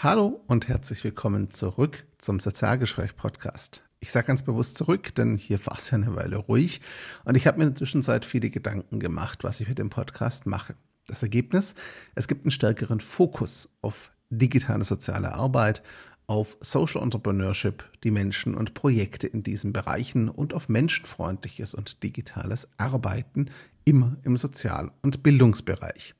Hallo und herzlich willkommen zurück zum Sozialgespräch-Podcast. Ich sage ganz bewusst zurück, denn hier war es ja eine Weile ruhig und ich habe mir in der Zwischenzeit viele Gedanken gemacht, was ich mit dem Podcast mache. Das Ergebnis, es gibt einen stärkeren Fokus auf digitale soziale Arbeit, auf Social Entrepreneurship, die Menschen und Projekte in diesen Bereichen und auf menschenfreundliches und digitales Arbeiten immer im Sozial- und Bildungsbereich.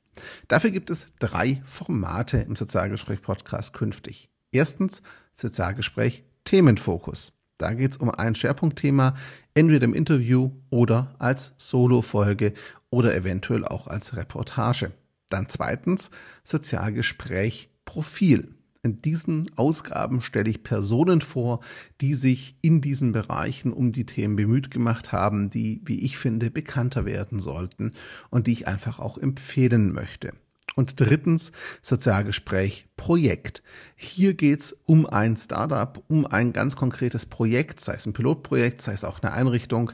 Dafür gibt es drei Formate im Sozialgespräch-Podcast künftig. Erstens Sozialgespräch Themenfokus. Da geht es um ein Schwerpunktthema, entweder im Interview oder als Solo-Folge oder eventuell auch als Reportage. Dann zweitens Sozialgespräch Profil. In diesen Ausgaben stelle ich Personen vor, die sich in diesen Bereichen um die Themen bemüht gemacht haben, die, wie ich finde, bekannter werden sollten und die ich einfach auch empfehlen möchte. Und drittens, Sozialgespräch Projekt. Hier geht's um ein Startup, um ein ganz konkretes Projekt, sei es ein Pilotprojekt, sei es auch eine Einrichtung,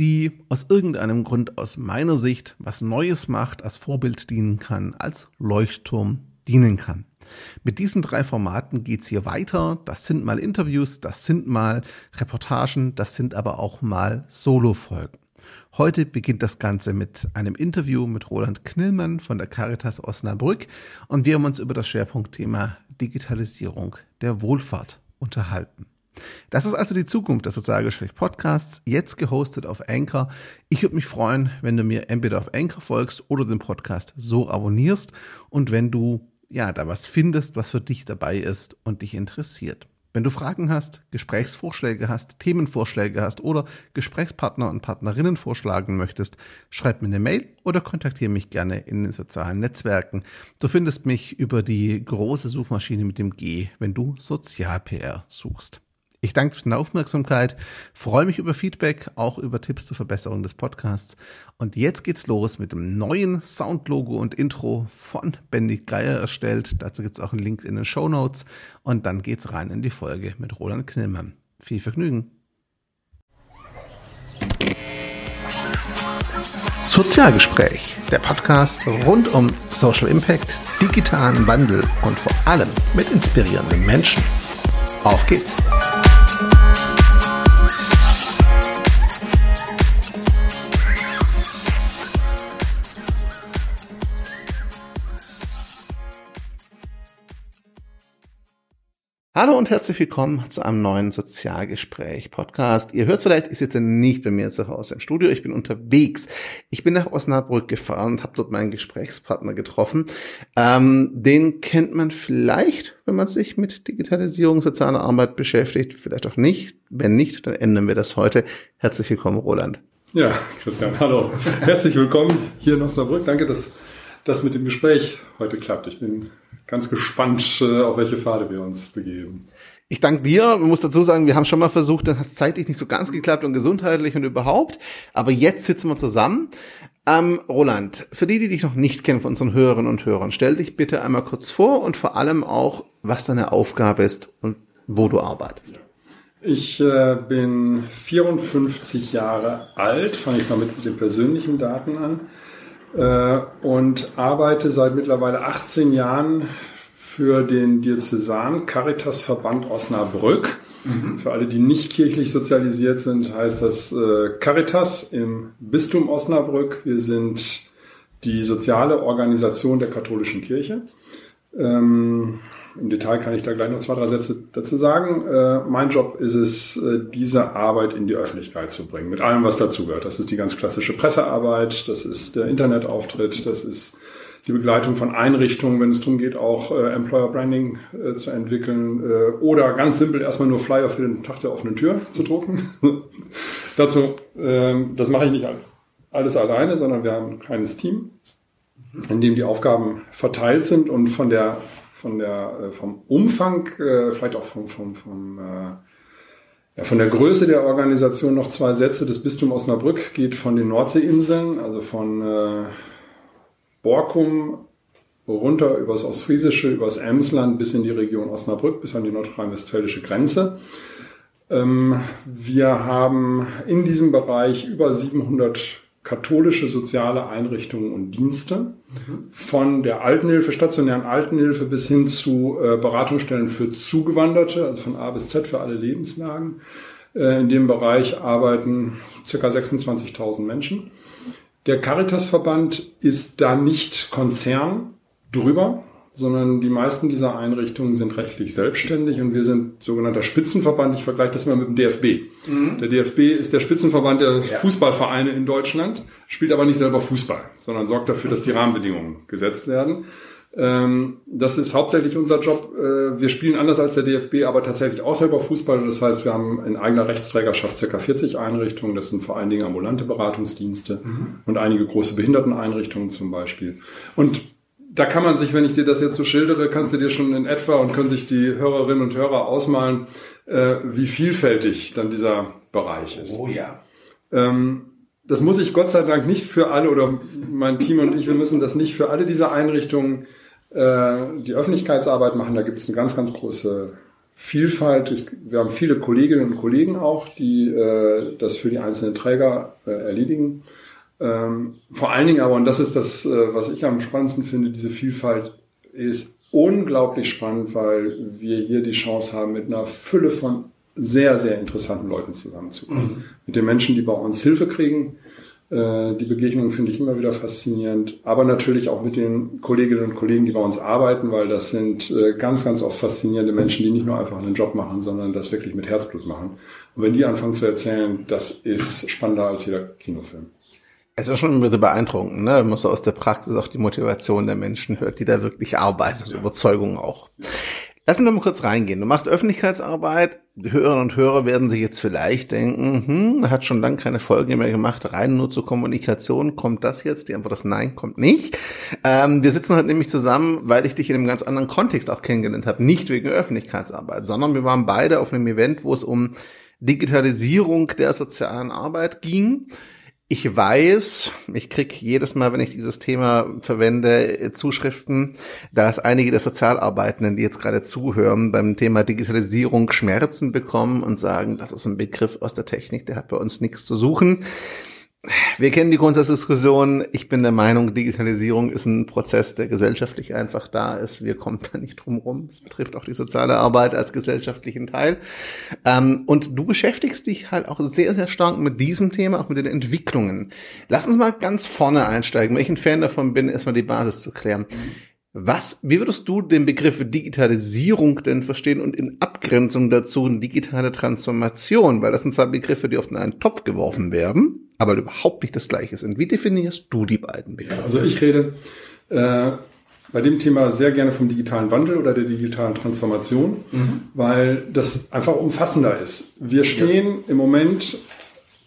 die aus irgendeinem Grund aus meiner Sicht was Neues macht, als Vorbild dienen kann, als Leuchtturm dienen kann. Mit diesen drei Formaten geht's hier weiter. Das sind mal Interviews, das sind mal Reportagen, das sind aber auch mal Solo-Folgen. Heute beginnt das Ganze mit einem Interview mit Roland Knillmann von der Caritas Osnabrück und wir haben uns über das Schwerpunktthema Digitalisierung der Wohlfahrt unterhalten. Das ist also die Zukunft des Sozialgespräch Podcasts, jetzt gehostet auf Anchor. Ich würde mich freuen, wenn du mir entweder auf Anchor folgst oder den Podcast so abonnierst und wenn du ja, da was findest, was für dich dabei ist und dich interessiert. Wenn du Fragen hast, Gesprächsvorschläge hast, Themenvorschläge hast oder Gesprächspartner und Partnerinnen vorschlagen möchtest, schreib mir eine Mail oder kontaktiere mich gerne in den sozialen Netzwerken. Du findest mich über die große Suchmaschine mit dem G, wenn du Sozial-PR suchst. Ich danke für deine Aufmerksamkeit, freue mich über Feedback, auch über Tipps zur Verbesserung des Podcasts. Und jetzt geht's los mit dem neuen Soundlogo und Intro von Bendy Geier erstellt. Dazu gibt's auch einen Link in den Show Notes. Und dann geht's rein in die Folge mit Roland Knillmann. Viel Vergnügen. Sozialgespräch, der Podcast rund um Social Impact, digitalen Wandel und vor allem mit inspirierenden Menschen. Auf geht's! Hallo und herzlich willkommen zu einem neuen Sozialgespräch-Podcast. Ihr hört vielleicht, ich sitze nicht bei mir zu Hause im Studio, ich bin unterwegs. Ich bin nach Osnabrück gefahren und habe dort meinen Gesprächspartner getroffen. Ähm, den kennt man vielleicht, wenn man sich mit Digitalisierung, sozialer Arbeit beschäftigt, vielleicht auch nicht. Wenn nicht, dann ändern wir das heute. Herzlich willkommen, Roland. Ja, Christian, hallo. Herzlich willkommen hier in Osnabrück. Danke, dass das mit dem Gespräch heute klappt. Ich bin ganz gespannt, äh, auf welche Pfade wir uns begeben. Ich danke dir. Man muss dazu sagen, wir haben schon mal versucht, dann hat es zeitlich nicht so ganz geklappt und gesundheitlich und überhaupt. Aber jetzt sitzen wir zusammen. Ähm, Roland, für die, die dich noch nicht kennen von unseren Hörerinnen und Hörern, stell dich bitte einmal kurz vor und vor allem auch, was deine Aufgabe ist und wo du arbeitest. Ich äh, bin 54 Jahre alt, fange ich mal mit den persönlichen Daten an. Äh, und arbeite seit mittlerweile 18 Jahren für den Diözesan Caritas Verband Osnabrück. Mhm. Für alle, die nicht kirchlich sozialisiert sind, heißt das äh, Caritas im Bistum Osnabrück. Wir sind die soziale Organisation der katholischen Kirche. Ähm, im Detail kann ich da gleich noch zwei, drei Sätze dazu sagen. Äh, mein Job ist es, äh, diese Arbeit in die Öffentlichkeit zu bringen, mit allem, was dazugehört. Das ist die ganz klassische Pressearbeit, das ist der Internetauftritt, das ist die Begleitung von Einrichtungen, wenn es darum geht, auch äh, Employer Branding äh, zu entwickeln äh, oder ganz simpel erstmal nur Flyer für den Tag der offenen Tür zu drucken. Dazu, ähm, das mache ich nicht alles alleine, sondern wir haben ein kleines Team, in dem die Aufgaben verteilt sind und von der von der, äh, vom Umfang, äh, vielleicht auch vom, vom, vom äh, ja, von der Größe der Organisation noch zwei Sätze. Das Bistum Osnabrück geht von den Nordseeinseln, also von Borkum runter übers Ostfriesische, übers Emsland bis in die Region Osnabrück, bis an die nordrhein-westfälische Grenze. Ähm, wir haben in diesem Bereich über 700 katholische soziale Einrichtungen und Dienste, mhm. von der Altenhilfe, stationären Altenhilfe bis hin zu äh, Beratungsstellen für Zugewanderte, also von A bis Z für alle Lebenslagen. Äh, in dem Bereich arbeiten circa 26.000 Menschen. Der Caritasverband ist da nicht Konzern drüber, sondern die meisten dieser Einrichtungen sind rechtlich selbstständig und wir sind sogenannter Spitzenverband. Ich vergleiche das mal mit dem DFB. Mhm. Der DFB ist der Spitzenverband der ja. Fußballvereine in Deutschland, spielt aber nicht selber Fußball, sondern sorgt dafür, dass die Rahmenbedingungen gesetzt werden. Ähm, das ist hauptsächlich unser Job. Äh, wir spielen anders als der DFB, aber tatsächlich auch selber Fußball. Das heißt, wir haben in eigener Rechtsträgerschaft circa 40 Einrichtungen. Das sind vor allen Dingen ambulante Beratungsdienste mhm. und einige große Behinderteneinrichtungen zum Beispiel. Und da kann man sich, wenn ich dir das jetzt so schildere, kannst du dir schon in etwa und können sich die Hörerinnen und Hörer ausmalen, äh, wie vielfältig dann dieser Bereich ist. Oh ja. Ähm, das muss ich Gott sei Dank nicht für alle oder mein Team und ich, wir müssen das nicht für alle diese Einrichtungen äh, die Öffentlichkeitsarbeit machen. Da gibt es eine ganz, ganz große Vielfalt. Wir haben viele Kolleginnen und Kollegen auch, die äh, das für die einzelnen Träger äh, erledigen. Ähm, vor allen Dingen aber, und das ist das, äh, was ich am spannendsten finde, diese Vielfalt ist unglaublich spannend, weil wir hier die Chance haben, mit einer Fülle von sehr, sehr interessanten Leuten zusammenzukommen. Mhm. Mit den Menschen, die bei uns Hilfe kriegen. Äh, die Begegnung finde ich immer wieder faszinierend, aber natürlich auch mit den Kolleginnen und Kollegen, die bei uns arbeiten, weil das sind äh, ganz, ganz oft faszinierende Menschen, die nicht nur einfach einen Job machen, sondern das wirklich mit Herzblut machen. Und wenn die anfangen zu erzählen, das ist spannender als jeder Kinofilm. Es ist schon wieder beeindruckend, ne? Man muss aus der Praxis auch die Motivation der Menschen hört, die da wirklich arbeiten, also Überzeugung auch. Lass mich noch mal kurz reingehen. Du machst Öffentlichkeitsarbeit. Die Hörerinnen und Hörer werden sich jetzt vielleicht denken, hm, hat schon lange keine Folge mehr gemacht, rein nur zur Kommunikation. Kommt das jetzt? Die Antwort ist nein, kommt nicht. Ähm, wir sitzen heute nämlich zusammen, weil ich dich in einem ganz anderen Kontext auch kennengelernt habe. Nicht wegen Öffentlichkeitsarbeit, sondern wir waren beide auf einem Event, wo es um Digitalisierung der sozialen Arbeit ging. Ich weiß, ich krieg jedes Mal, wenn ich dieses Thema verwende, Zuschriften, dass einige der Sozialarbeitenden, die jetzt gerade zuhören, beim Thema Digitalisierung Schmerzen bekommen und sagen, das ist ein Begriff aus der Technik, der hat bei uns nichts zu suchen wir kennen die Grundsatzdiskussion. Ich bin der Meinung, Digitalisierung ist ein Prozess, der gesellschaftlich einfach da ist. Wir kommen da nicht drum rum. Es betrifft auch die soziale Arbeit als gesellschaftlichen Teil. Ähm, und du beschäftigst dich halt auch sehr, sehr stark mit diesem Thema, auch mit den Entwicklungen. Lass uns mal ganz vorne einsteigen, weil ich ein Fan davon bin, erstmal die Basis zu klären. Was, wie würdest du den Begriff Digitalisierung denn verstehen und in Abgrenzung dazu digitale Transformation? Weil das sind zwei Begriffe, die oft in einen Topf geworfen werden, aber überhaupt nicht das Gleiche sind. Wie definierst du die beiden Begriffe? Also ich rede äh, bei dem Thema sehr gerne vom digitalen Wandel oder der digitalen Transformation, mhm. weil das einfach umfassender ist. Wir stehen ja. im Moment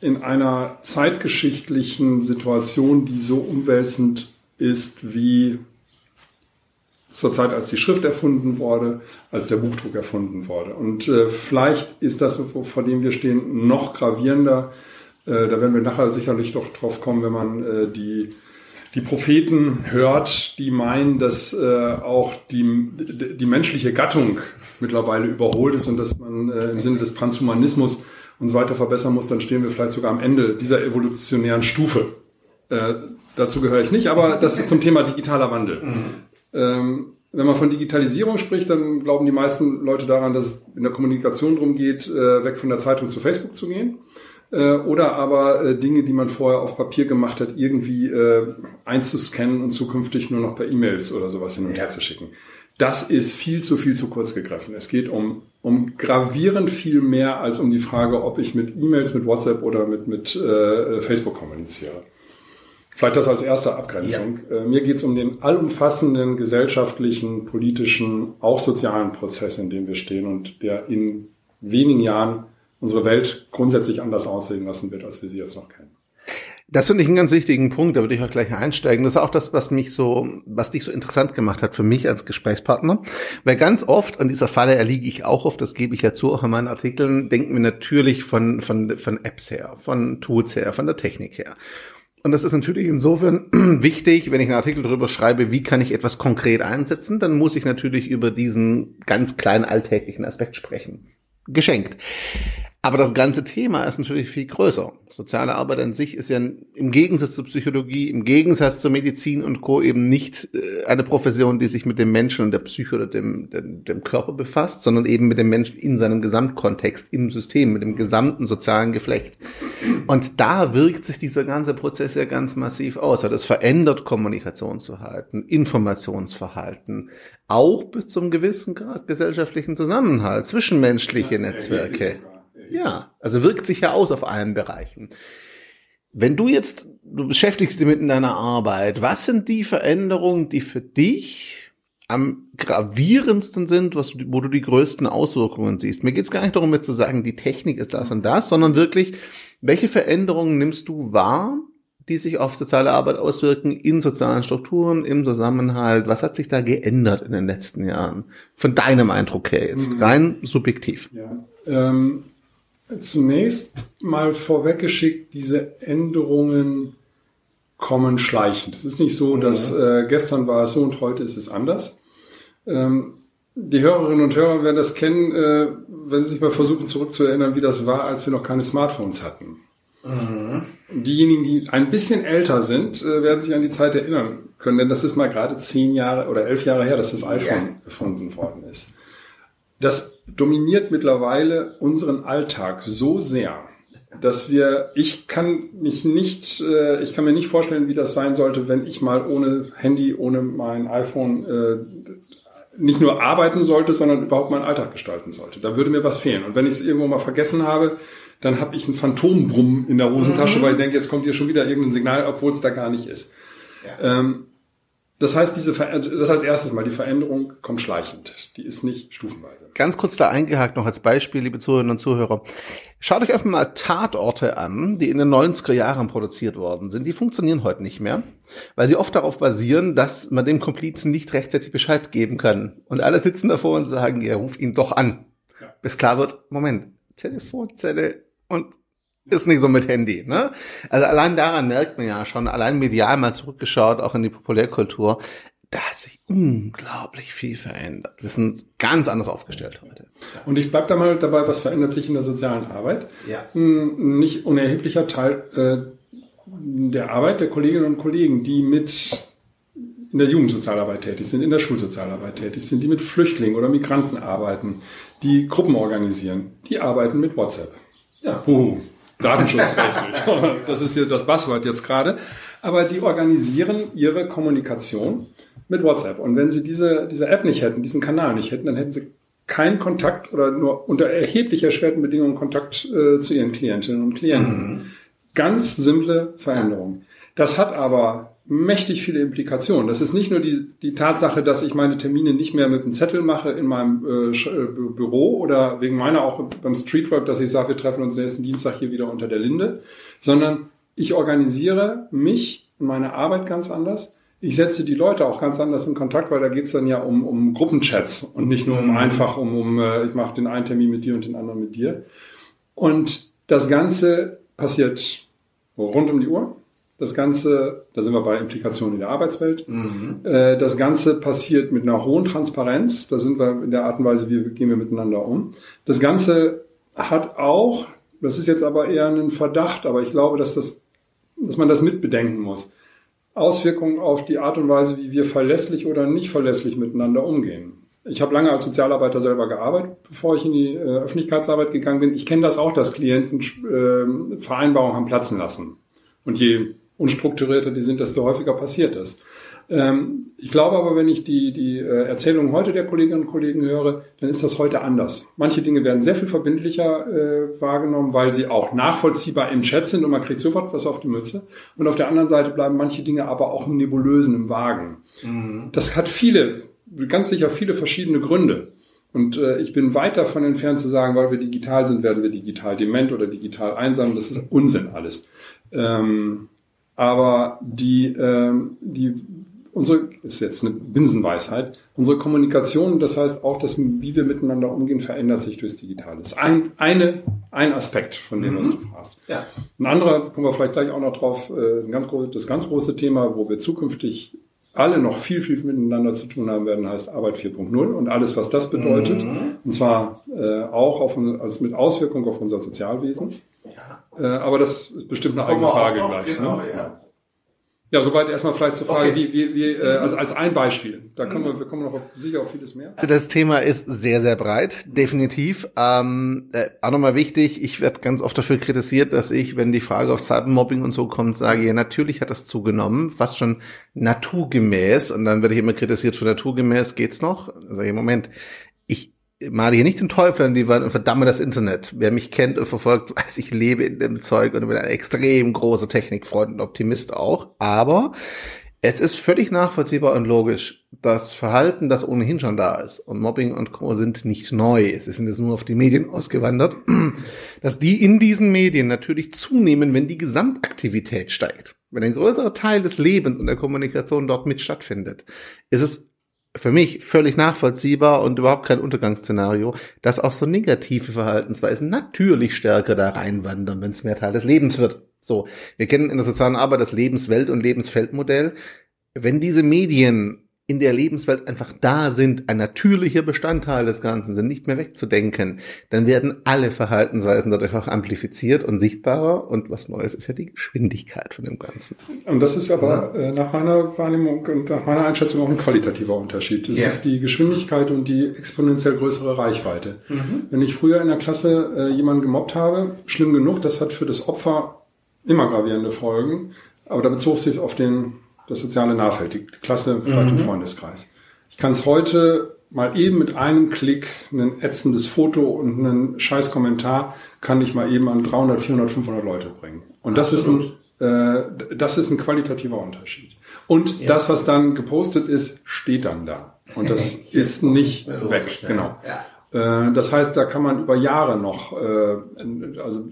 in einer zeitgeschichtlichen Situation, die so umwälzend ist wie zur Zeit, als die Schrift erfunden wurde, als der Buchdruck erfunden wurde. Und äh, vielleicht ist das, vor dem wir stehen, noch gravierender. Äh, da werden wir nachher sicherlich doch drauf kommen, wenn man äh, die, die Propheten hört, die meinen, dass äh, auch die, die menschliche Gattung mittlerweile überholt ist und dass man äh, im Sinne des Transhumanismus uns weiter verbessern muss, dann stehen wir vielleicht sogar am Ende dieser evolutionären Stufe. Äh, dazu gehöre ich nicht, aber das ist zum Thema digitaler Wandel. Mhm. Ähm, wenn man von Digitalisierung spricht, dann glauben die meisten Leute daran, dass es in der Kommunikation darum geht, äh, weg von der Zeitung zu Facebook zu gehen. Äh, oder aber äh, Dinge, die man vorher auf Papier gemacht hat, irgendwie äh, einzuscannen und zukünftig nur noch per E-Mails oder sowas hin und her zu schicken. Das ist viel zu viel zu kurz gegriffen. Es geht um, um gravierend viel mehr als um die Frage, ob ich mit E-Mails, mit WhatsApp oder mit, mit äh, Facebook kommuniziere. Vielleicht das als erste Abgrenzung. Ja. Äh, mir geht es um den allumfassenden gesellschaftlichen, politischen, auch sozialen Prozess, in dem wir stehen und der in wenigen Jahren unsere Welt grundsätzlich anders aussehen lassen wird, als wir sie jetzt noch kennen. Das finde ich einen ganz wichtigen Punkt, da würde ich auch gleich einsteigen. Das ist auch das, was mich so, was dich so interessant gemacht hat für mich als Gesprächspartner. Weil ganz oft an dieser Falle erliege ich auch oft, das gebe ich ja zu, auch in meinen Artikeln, denken wir natürlich von, von, von Apps her, von Tools her, von der Technik her. Und das ist natürlich insofern wichtig, wenn ich einen Artikel darüber schreibe, wie kann ich etwas konkret einsetzen, dann muss ich natürlich über diesen ganz kleinen alltäglichen Aspekt sprechen. Geschenkt. Aber das ganze Thema ist natürlich viel größer. Soziale Arbeit an sich ist ja im Gegensatz zur Psychologie, im Gegensatz zur Medizin und Co. eben nicht äh, eine Profession, die sich mit dem Menschen und der Psyche oder dem, dem, dem Körper befasst, sondern eben mit dem Menschen in seinem Gesamtkontext, im System, mit dem gesamten sozialen Geflecht. Und da wirkt sich dieser ganze Prozess ja ganz massiv aus. Es verändert Kommunikationsverhalten, Informationsverhalten, auch bis zum gewissen Grad gesellschaftlichen Zusammenhalt, zwischenmenschliche Netzwerke. Ja, also wirkt sich ja aus auf allen Bereichen. Wenn du jetzt, du beschäftigst dich mit in deiner Arbeit, was sind die Veränderungen, die für dich am gravierendsten sind, was wo du die größten Auswirkungen siehst? Mir geht es gar nicht darum, jetzt zu sagen, die Technik ist das und das, sondern wirklich, welche Veränderungen nimmst du wahr, die sich auf soziale Arbeit auswirken, in sozialen Strukturen, im Zusammenhalt? Was hat sich da geändert in den letzten Jahren? Von deinem Eindruck her jetzt, mhm. rein subjektiv. Ja. Ähm Zunächst mal vorweggeschickt, diese Änderungen kommen schleichend. Es ist nicht so, dass äh, gestern war es so und heute ist es anders. Ähm, die Hörerinnen und Hörer werden das kennen, äh, wenn sie sich mal versuchen zurückzuerinnern, wie das war, als wir noch keine Smartphones hatten. Mhm. Diejenigen, die ein bisschen älter sind, äh, werden sich an die Zeit erinnern können, denn das ist mal gerade zehn Jahre oder elf Jahre her, dass das iPhone ja. erfunden worden ist. Das dominiert mittlerweile unseren Alltag so sehr, dass wir, ich kann mich nicht, äh, ich kann mir nicht vorstellen, wie das sein sollte, wenn ich mal ohne Handy, ohne mein iPhone äh, nicht nur arbeiten sollte, sondern überhaupt meinen Alltag gestalten sollte. Da würde mir was fehlen. Und wenn ich es irgendwo mal vergessen habe, dann habe ich einen Phantombrummen in der Hosentasche, mhm. weil ich denke, jetzt kommt hier schon wieder irgendein Signal, obwohl es da gar nicht ist. Ja. Ähm, das heißt, diese Ver das als erstes mal, die Veränderung kommt schleichend. Die ist nicht stufenweise. Ganz kurz da eingehakt noch als Beispiel, liebe Zuhörerinnen und Zuhörer. Schaut euch einfach mal Tatorte an, die in den 90er Jahren produziert worden sind. Die funktionieren heute nicht mehr, weil sie oft darauf basieren, dass man dem Komplizen nicht rechtzeitig Bescheid geben kann. Und alle sitzen davor und sagen, ja, ruf ihn doch an. Ja. Bis klar wird, Moment, Telefonzelle und ist nicht so mit Handy. Ne? Also allein daran merkt man ja schon, allein medial mal zurückgeschaut, auch in die Populärkultur, da hat sich unglaublich viel verändert. Wir sind ganz anders aufgestellt heute. Und ich bleib da mal dabei, was verändert sich in der sozialen Arbeit. Ja. Ein nicht unerheblicher Teil äh, der Arbeit der Kolleginnen und Kollegen, die mit in der Jugendsozialarbeit tätig sind, in der Schulsozialarbeit tätig sind, die mit Flüchtlingen oder Migranten arbeiten, die Gruppen organisieren, die arbeiten mit WhatsApp. Ja. Uh, datenschutzrechtlich. das ist hier das Buzzword jetzt gerade. Aber die organisieren ihre Kommunikation mit WhatsApp. Und wenn sie diese, diese App nicht hätten, diesen Kanal nicht hätten, dann hätten sie keinen Kontakt oder nur unter erheblich erschwerten Bedingungen Kontakt äh, zu ihren Klientinnen und Klienten. Mhm. Ganz simple Veränderung. Das hat aber mächtig viele Implikationen. Das ist nicht nur die, die Tatsache, dass ich meine Termine nicht mehr mit einem Zettel mache in meinem äh, äh Büro oder wegen meiner auch beim Streetwork, dass ich sage, wir treffen uns nächsten Dienstag hier wieder unter der Linde, sondern ich organisiere mich und meine Arbeit ganz anders. Ich setze die Leute auch ganz anders in Kontakt, weil da geht's dann ja um, um Gruppenchats und nicht nur um mhm. einfach um, um äh, ich mache den einen Termin mit dir und den anderen mit dir. Und das Ganze passiert rund um die Uhr das Ganze, da sind wir bei Implikationen in der Arbeitswelt. Mhm. Äh, das Ganze passiert mit einer hohen Transparenz. Da sind wir in der Art und Weise, wie gehen wir miteinander um. Das Ganze hat auch, das ist jetzt aber eher ein Verdacht, aber ich glaube, dass das, dass man das mitbedenken muss. Auswirkungen auf die Art und Weise, wie wir verlässlich oder nicht verlässlich miteinander umgehen. Ich habe lange als Sozialarbeiter selber gearbeitet, bevor ich in die äh, Öffentlichkeitsarbeit gegangen bin. Ich kenne das auch, dass Klienten äh, Vereinbarungen haben platzen lassen. Und je unstrukturierter die sind, desto häufiger passiert das. Ähm, ich glaube aber, wenn ich die, die äh, Erzählungen heute der Kolleginnen und Kollegen höre, dann ist das heute anders. Manche Dinge werden sehr viel verbindlicher äh, wahrgenommen, weil sie auch nachvollziehbar im Chat sind und man kriegt sofort was auf die Mütze. Und auf der anderen Seite bleiben manche Dinge aber auch im Nebulösen, im Vagen. Mhm. Das hat viele, ganz sicher viele verschiedene Gründe. Und äh, ich bin weit davon entfernt zu sagen, weil wir digital sind, werden wir digital dement oder digital einsam. Das ist Unsinn alles. Ähm, aber die, ähm, die, unsere, ist jetzt eine Binsenweisheit, unsere Kommunikation, das heißt auch, dass, wie wir miteinander umgehen, verändert sich durchs Digitale. Das ist ein, eine, ein Aspekt von dem, mhm. was du fragst. Ja. Ein anderer, kommen wir vielleicht gleich auch noch drauf, äh, ist ein ganz groß, das ganz große Thema, wo wir zukünftig alle noch viel, viel miteinander zu tun haben werden, heißt Arbeit 4.0 und alles, was das bedeutet. Mhm. Und zwar äh, auch auf, als mit Auswirkung auf unser Sozialwesen. Ja. Äh, aber das ist bestimmt eine eigene Frage gleich. Genau, ne? ja. Ja, soweit erstmal vielleicht zur Frage, okay. wie, wie, wie äh, als, als ein Beispiel. Da kommen wir, wir kommen noch auf, sicher auf vieles mehr. Das Thema ist sehr, sehr breit, definitiv. Ähm, äh, auch nochmal wichtig, ich werde ganz oft dafür kritisiert, dass ich, wenn die Frage auf Cybermobbing und so kommt, sage, ja, natürlich hat das zugenommen, fast schon naturgemäß. Und dann werde ich immer kritisiert, für naturgemäß geht's noch. Dann sage ich, Moment, male hier nicht den Teufel an die Wand und verdamme das Internet. Wer mich kennt und verfolgt, weiß, ich lebe in dem Zeug und bin ein extrem großer Technikfreund und Optimist auch. Aber es ist völlig nachvollziehbar und logisch. Das Verhalten, das ohnehin schon da ist und Mobbing und Co. sind nicht neu. Es sind jetzt nur auf die Medien ausgewandert, dass die in diesen Medien natürlich zunehmen, wenn die Gesamtaktivität steigt. Wenn ein größerer Teil des Lebens und der Kommunikation dort mit stattfindet, ist es für mich völlig nachvollziehbar und überhaupt kein Untergangsszenario, dass auch so negative Verhaltensweisen natürlich stärker da reinwandern, wenn es mehr Teil des Lebens wird. So, wir kennen in der sozialen Arbeit das Lebenswelt- und Lebensfeldmodell. Wenn diese Medien in der Lebenswelt einfach da sind, ein natürlicher Bestandteil des Ganzen sind, nicht mehr wegzudenken, dann werden alle Verhaltensweisen dadurch auch amplifiziert und sichtbarer. Und was Neues ist ja die Geschwindigkeit von dem Ganzen. Und das ist aber ja. äh, nach meiner Wahrnehmung und nach meiner Einschätzung auch ein qualitativer Unterschied. Das ja. ist die Geschwindigkeit und die exponentiell größere Reichweite. Mhm. Wenn ich früher in der Klasse äh, jemanden gemobbt habe, schlimm genug, das hat für das Opfer immer gravierende Folgen. Aber da bezog sich es auf den das soziale Nahfeld, die Klasse, vielleicht mhm. Freundeskreis. Ich kann es heute mal eben mit einem Klick, ein ätzendes Foto und einen scheiß Kommentar, kann ich mal eben an 300, 400, 500 Leute bringen. Und das ist ein, äh, das ist ein qualitativer Unterschied. Und ja. das, was dann gepostet ist, steht dann da. Und das ist nicht weg. Genau. Ja. Äh, das heißt, da kann man über Jahre noch, äh, also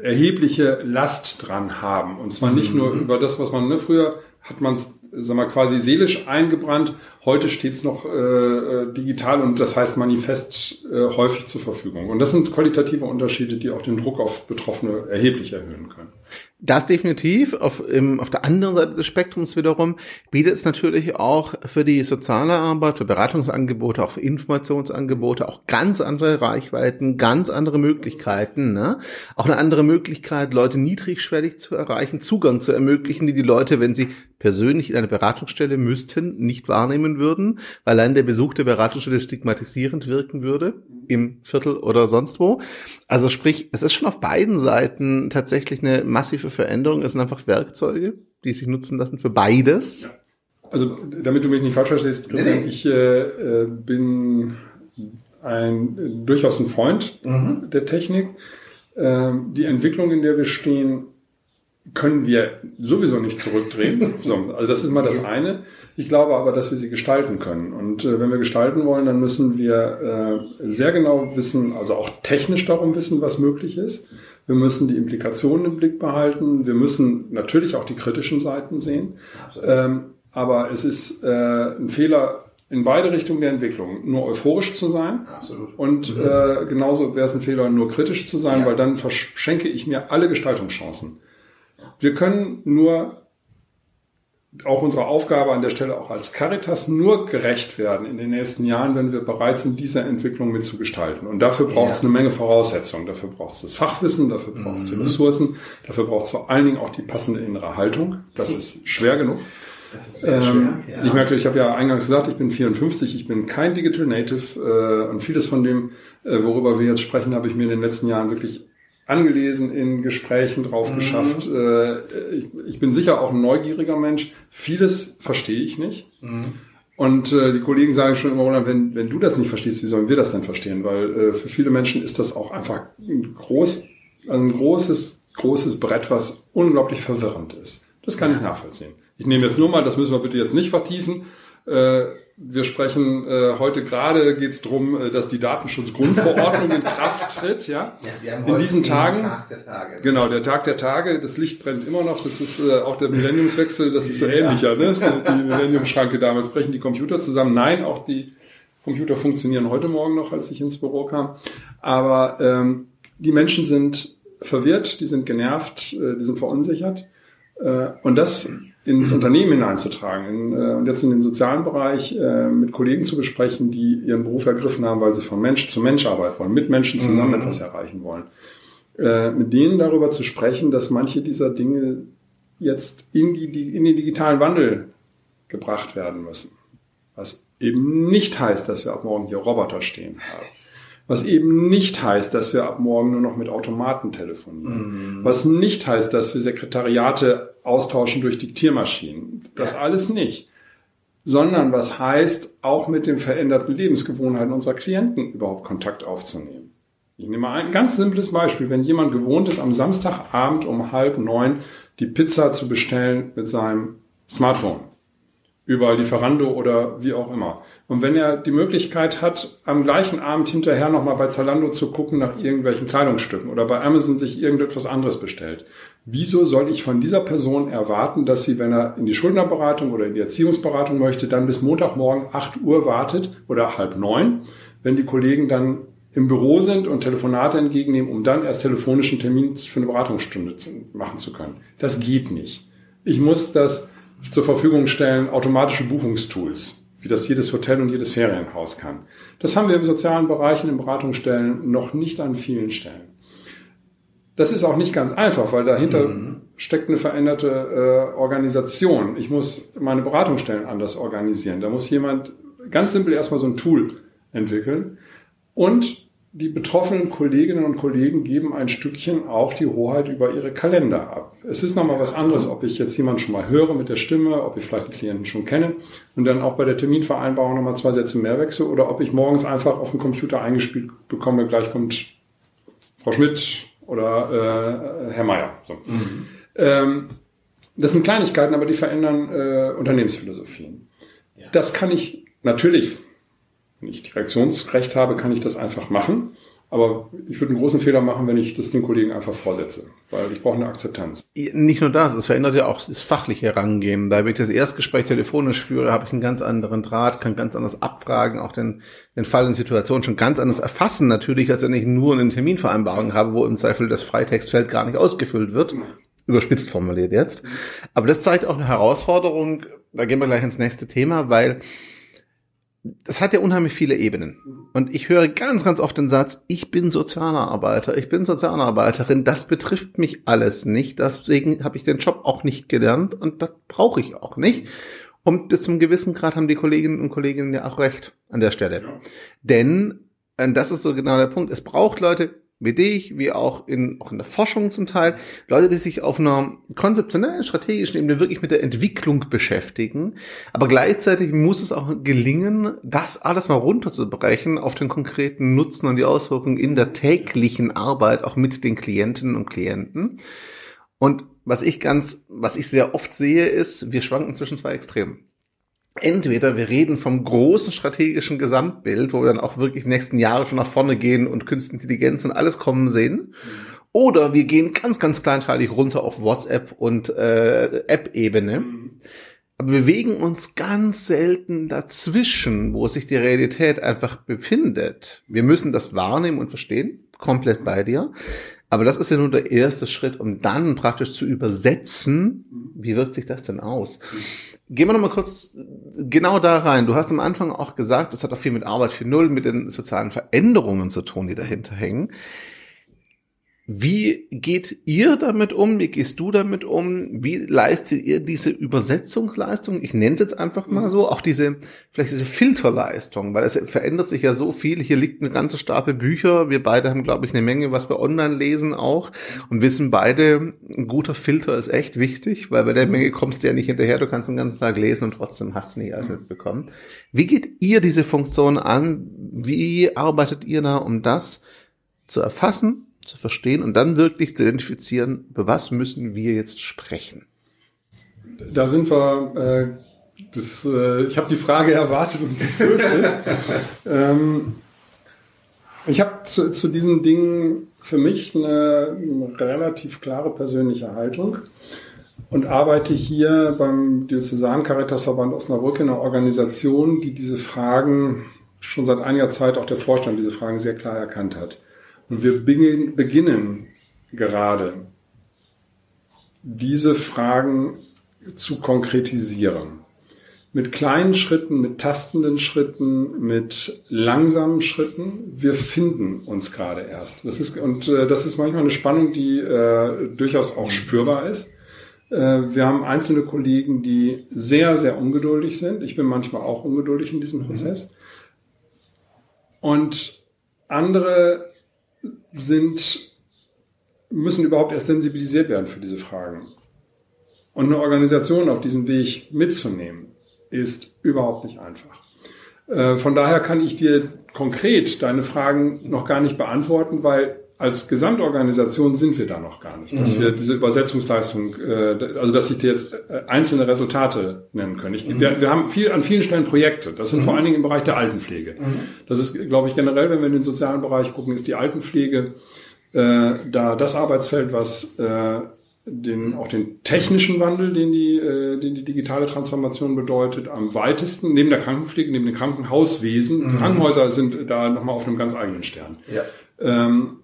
erhebliche Last dran haben. Und zwar nicht mhm. nur über das, was man ne, früher hat man es, sag quasi seelisch eingebrannt. Heute steht es noch äh, äh, digital und das heißt manifest äh, häufig zur Verfügung. Und das sind qualitative Unterschiede, die auch den Druck auf Betroffene erheblich erhöhen können. Das definitiv. Auf, im, auf der anderen Seite des Spektrums wiederum bietet es natürlich auch für die soziale Arbeit, für Beratungsangebote, auch für Informationsangebote auch ganz andere Reichweiten, ganz andere Möglichkeiten. Ne? Auch eine andere Möglichkeit, Leute niedrigschwellig zu erreichen, Zugang zu ermöglichen, die die Leute, wenn sie persönlich in eine Beratungsstelle müssten, nicht wahrnehmen würden, weil allein der Besuch der Beratungsstelle stigmatisierend wirken würde, im Viertel oder sonst wo. Also sprich, es ist schon auf beiden Seiten tatsächlich eine massive Veränderung. Es sind einfach Werkzeuge, die sich nutzen lassen für beides. Also, damit du mich nicht falsch verstehst, Christian, nee. ich äh, äh, bin ein äh, durchaus ein Freund mhm. der Technik. Ähm, die Entwicklung, in der wir stehen, können wir sowieso nicht zurückdrehen. so, also das ist mal das eine. Ich glaube aber, dass wir sie gestalten können. Und äh, wenn wir gestalten wollen, dann müssen wir äh, sehr genau wissen, also auch technisch darum wissen, was möglich ist. Wir müssen die Implikationen im Blick behalten. Wir müssen natürlich auch die kritischen Seiten sehen. Ähm, aber es ist äh, ein Fehler in beide Richtungen der Entwicklung. Nur euphorisch zu sein. Absolut. Und mhm. äh, genauso wäre es ein Fehler, nur kritisch zu sein, ja. weil dann verschenke ich mir alle Gestaltungschancen. Wir können nur auch unserer Aufgabe an der Stelle auch als Caritas nur gerecht werden in den nächsten Jahren, wenn wir bereit sind, diese Entwicklung mitzugestalten. Und dafür braucht es ja. eine Menge Voraussetzungen. Dafür braucht es das Fachwissen, dafür braucht es mhm. die Ressourcen, dafür braucht es vor allen Dingen auch die passende innere Haltung. Das ist schwer genug. Ähm, schwer, ja. Ich merke, ich habe ja eingangs gesagt, ich bin 54, ich bin kein Digital Native äh, und vieles von dem, äh, worüber wir jetzt sprechen, habe ich mir in den letzten Jahren wirklich angelesen, in Gesprächen drauf mhm. geschafft. Äh, ich, bin sicher auch ein neugieriger Mensch. Vieles verstehe ich nicht. Mhm. Und äh, die Kollegen sagen schon immer, wenn, wenn du das nicht verstehst, wie sollen wir das denn verstehen? Weil äh, für viele Menschen ist das auch einfach ein, groß, ein großes, großes Brett, was unglaublich verwirrend ist. Das kann ich nachvollziehen. Ich nehme jetzt nur mal, das müssen wir bitte jetzt nicht vertiefen, wir sprechen äh, heute gerade geht es darum, äh, dass die Datenschutzgrundverordnung in Kraft tritt. Ja, ja in diesen Tagen. Tag der Tage. Genau, der Tag der Tage. Das Licht brennt immer noch. Das ist äh, auch der Millenniumswechsel. Das ist so ähnlicher. Ne? Die Millenniumschranke damals brechen die Computer zusammen. Nein, auch die Computer funktionieren heute Morgen noch, als ich ins Büro kam. Aber ähm, die Menschen sind verwirrt, die sind genervt, äh, die sind verunsichert. Äh, und das ins Unternehmen hineinzutragen in, äh, und jetzt in den sozialen Bereich äh, mit Kollegen zu besprechen, die ihren Beruf ergriffen haben, weil sie von Mensch zu Mensch arbeiten wollen, mit Menschen zusammen mhm. etwas erreichen wollen. Äh, mit denen darüber zu sprechen, dass manche dieser Dinge jetzt in, die, in den digitalen Wandel gebracht werden müssen. Was eben nicht heißt, dass wir ab morgen hier Roboter stehen haben. Was eben nicht heißt, dass wir ab morgen nur noch mit Automaten telefonieren. Mhm. Was nicht heißt, dass wir Sekretariate austauschen durch Diktiermaschinen. Das alles nicht. Sondern was heißt, auch mit den veränderten Lebensgewohnheiten unserer Klienten überhaupt Kontakt aufzunehmen. Ich nehme mal ein ganz simples Beispiel. Wenn jemand gewohnt ist, am Samstagabend um halb neun die Pizza zu bestellen mit seinem Smartphone über Lieferando oder wie auch immer. Und wenn er die Möglichkeit hat, am gleichen Abend hinterher nochmal bei Zalando zu gucken nach irgendwelchen Kleidungsstücken oder bei Amazon sich irgendetwas anderes bestellt, wieso soll ich von dieser Person erwarten, dass sie, wenn er in die Schuldnerberatung oder in die Erziehungsberatung möchte, dann bis Montagmorgen 8 Uhr wartet oder halb neun, wenn die Kollegen dann im Büro sind und Telefonate entgegennehmen, um dann erst telefonischen Termin für eine Beratungsstunde machen zu können. Das geht nicht. Ich muss das zur Verfügung stellen, automatische Buchungstools, wie das jedes Hotel und jedes Ferienhaus kann. Das haben wir im sozialen Bereich in den Beratungsstellen noch nicht an vielen Stellen. Das ist auch nicht ganz einfach, weil dahinter mhm. steckt eine veränderte äh, Organisation. Ich muss meine Beratungsstellen anders organisieren. Da muss jemand ganz simpel erstmal so ein Tool entwickeln. Und die betroffenen Kolleginnen und Kollegen geben ein Stückchen auch die Hoheit über ihre Kalender ab. Es ist nochmal was anderes, ob ich jetzt jemanden schon mal höre mit der Stimme, ob ich vielleicht den Klienten schon kenne und dann auch bei der Terminvereinbarung nochmal zwei Sätze mehr wechsle oder ob ich morgens einfach auf dem Computer eingespielt bekomme, gleich kommt Frau Schmidt oder äh, Herr Meier. So. Mhm. Ähm, das sind Kleinigkeiten, aber die verändern äh, Unternehmensphilosophien. Ja. Das kann ich natürlich wenn ich Direktionsrecht habe, kann ich das einfach machen. Aber ich würde einen großen Fehler machen, wenn ich das den Kollegen einfach vorsetze, weil ich brauche eine Akzeptanz. Nicht nur das, es verändert ja auch das fachliche Herangehen. Da wenn ich das Erstgespräch telefonisch führe, habe ich einen ganz anderen Draht, kann ganz anders abfragen, auch den, den Fall und Situation schon ganz anders erfassen natürlich, als wenn ich nur eine Terminvereinbarung habe, wo im Zweifel das Freitextfeld gar nicht ausgefüllt wird. Überspitzt formuliert jetzt. Aber das zeigt auch eine Herausforderung, da gehen wir gleich ins nächste Thema, weil das hat ja unheimlich viele Ebenen. Und ich höre ganz, ganz oft den Satz, ich bin Sozialarbeiter, ich bin Sozialarbeiterin, das betrifft mich alles nicht, deswegen habe ich den Job auch nicht gelernt und das brauche ich auch nicht. Und bis zum gewissen Grad haben die Kolleginnen und Kollegen ja auch recht an der Stelle. Ja. Denn, und das ist so genau der Punkt, es braucht Leute, wie dich, wie auch in, auch in der Forschung zum Teil, Leute, die sich auf einer konzeptionellen, strategischen Ebene wirklich mit der Entwicklung beschäftigen. Aber gleichzeitig muss es auch gelingen, das alles mal runterzubrechen auf den konkreten Nutzen und die Auswirkungen in der täglichen Arbeit, auch mit den Klientinnen und Klienten. Und was ich ganz, was ich sehr oft sehe, ist, wir schwanken zwischen zwei Extremen entweder wir reden vom großen strategischen Gesamtbild, wo wir dann auch wirklich nächsten Jahre schon nach vorne gehen und Künstliche Intelligenz und alles kommen sehen, oder wir gehen ganz, ganz kleinteilig runter auf WhatsApp und äh, App-Ebene. Aber wir bewegen uns ganz selten dazwischen, wo sich die Realität einfach befindet. Wir müssen das wahrnehmen und verstehen, komplett bei dir. Aber das ist ja nur der erste Schritt, um dann praktisch zu übersetzen, wie wirkt sich das denn aus? Gehen wir noch mal kurz genau da rein. Du hast am Anfang auch gesagt, es hat auch viel mit Arbeit für Null, mit den sozialen Veränderungen zu tun, die dahinter hängen. Wie geht ihr damit um? Wie gehst du damit um? Wie leistet ihr diese Übersetzungsleistung? Ich nenne es jetzt einfach mal so, auch diese, vielleicht diese Filterleistung, weil es verändert sich ja so viel. Hier liegt eine ganze Stapel Bücher. Wir beide haben, glaube ich, eine Menge, was wir online lesen auch und wissen beide, ein guter Filter ist echt wichtig, weil bei der Menge kommst du ja nicht hinterher. Du kannst den ganzen Tag lesen und trotzdem hast du nicht alles mitbekommen. Wie geht ihr diese Funktion an? Wie arbeitet ihr da, um das zu erfassen? Zu verstehen und dann wirklich zu identifizieren, über was müssen wir jetzt sprechen? Da sind wir, äh, das, äh, ich habe die Frage erwartet und befürchtet. ähm, ich habe zu, zu diesen Dingen für mich eine, relativ klare persönliche Haltung und arbeite hier beim Diözesan Caritasverband Osnabrück in einer Organisation, die diese Fragen schon seit einiger Zeit, auch der Vorstand diese Fragen sehr klar erkannt hat. Und wir beginnen gerade diese Fragen zu konkretisieren. Mit kleinen Schritten, mit tastenden Schritten, mit langsamen Schritten. Wir finden uns gerade erst. Das ist, und äh, das ist manchmal eine Spannung, die äh, durchaus auch spürbar ist. Äh, wir haben einzelne Kollegen, die sehr, sehr ungeduldig sind. Ich bin manchmal auch ungeduldig in diesem mhm. Prozess. Und andere sind, müssen überhaupt erst sensibilisiert werden für diese Fragen. Und eine Organisation auf diesem Weg mitzunehmen, ist überhaupt nicht einfach. Äh, von daher kann ich dir konkret deine Fragen noch gar nicht beantworten, weil als Gesamtorganisation sind wir da noch gar nicht, dass mhm. wir diese Übersetzungsleistung, äh, also dass ich dir jetzt äh, einzelne Resultate nennen kann. Ich, mhm. wir, wir, haben viel an vielen Stellen Projekte. Das sind mhm. vor allen Dingen im Bereich der Altenpflege. Mhm. Das ist, glaube ich, generell, wenn wir in den sozialen Bereich gucken, ist die Altenpflege äh, da das Arbeitsfeld, was äh, den, auch den technischen Wandel, den die, äh, den die digitale Transformation bedeutet, am weitesten, neben der Krankenpflege, neben dem Krankenhauswesen. Mhm. Krankenhäuser sind da nochmal auf einem ganz eigenen Stern. Ja. Ähm,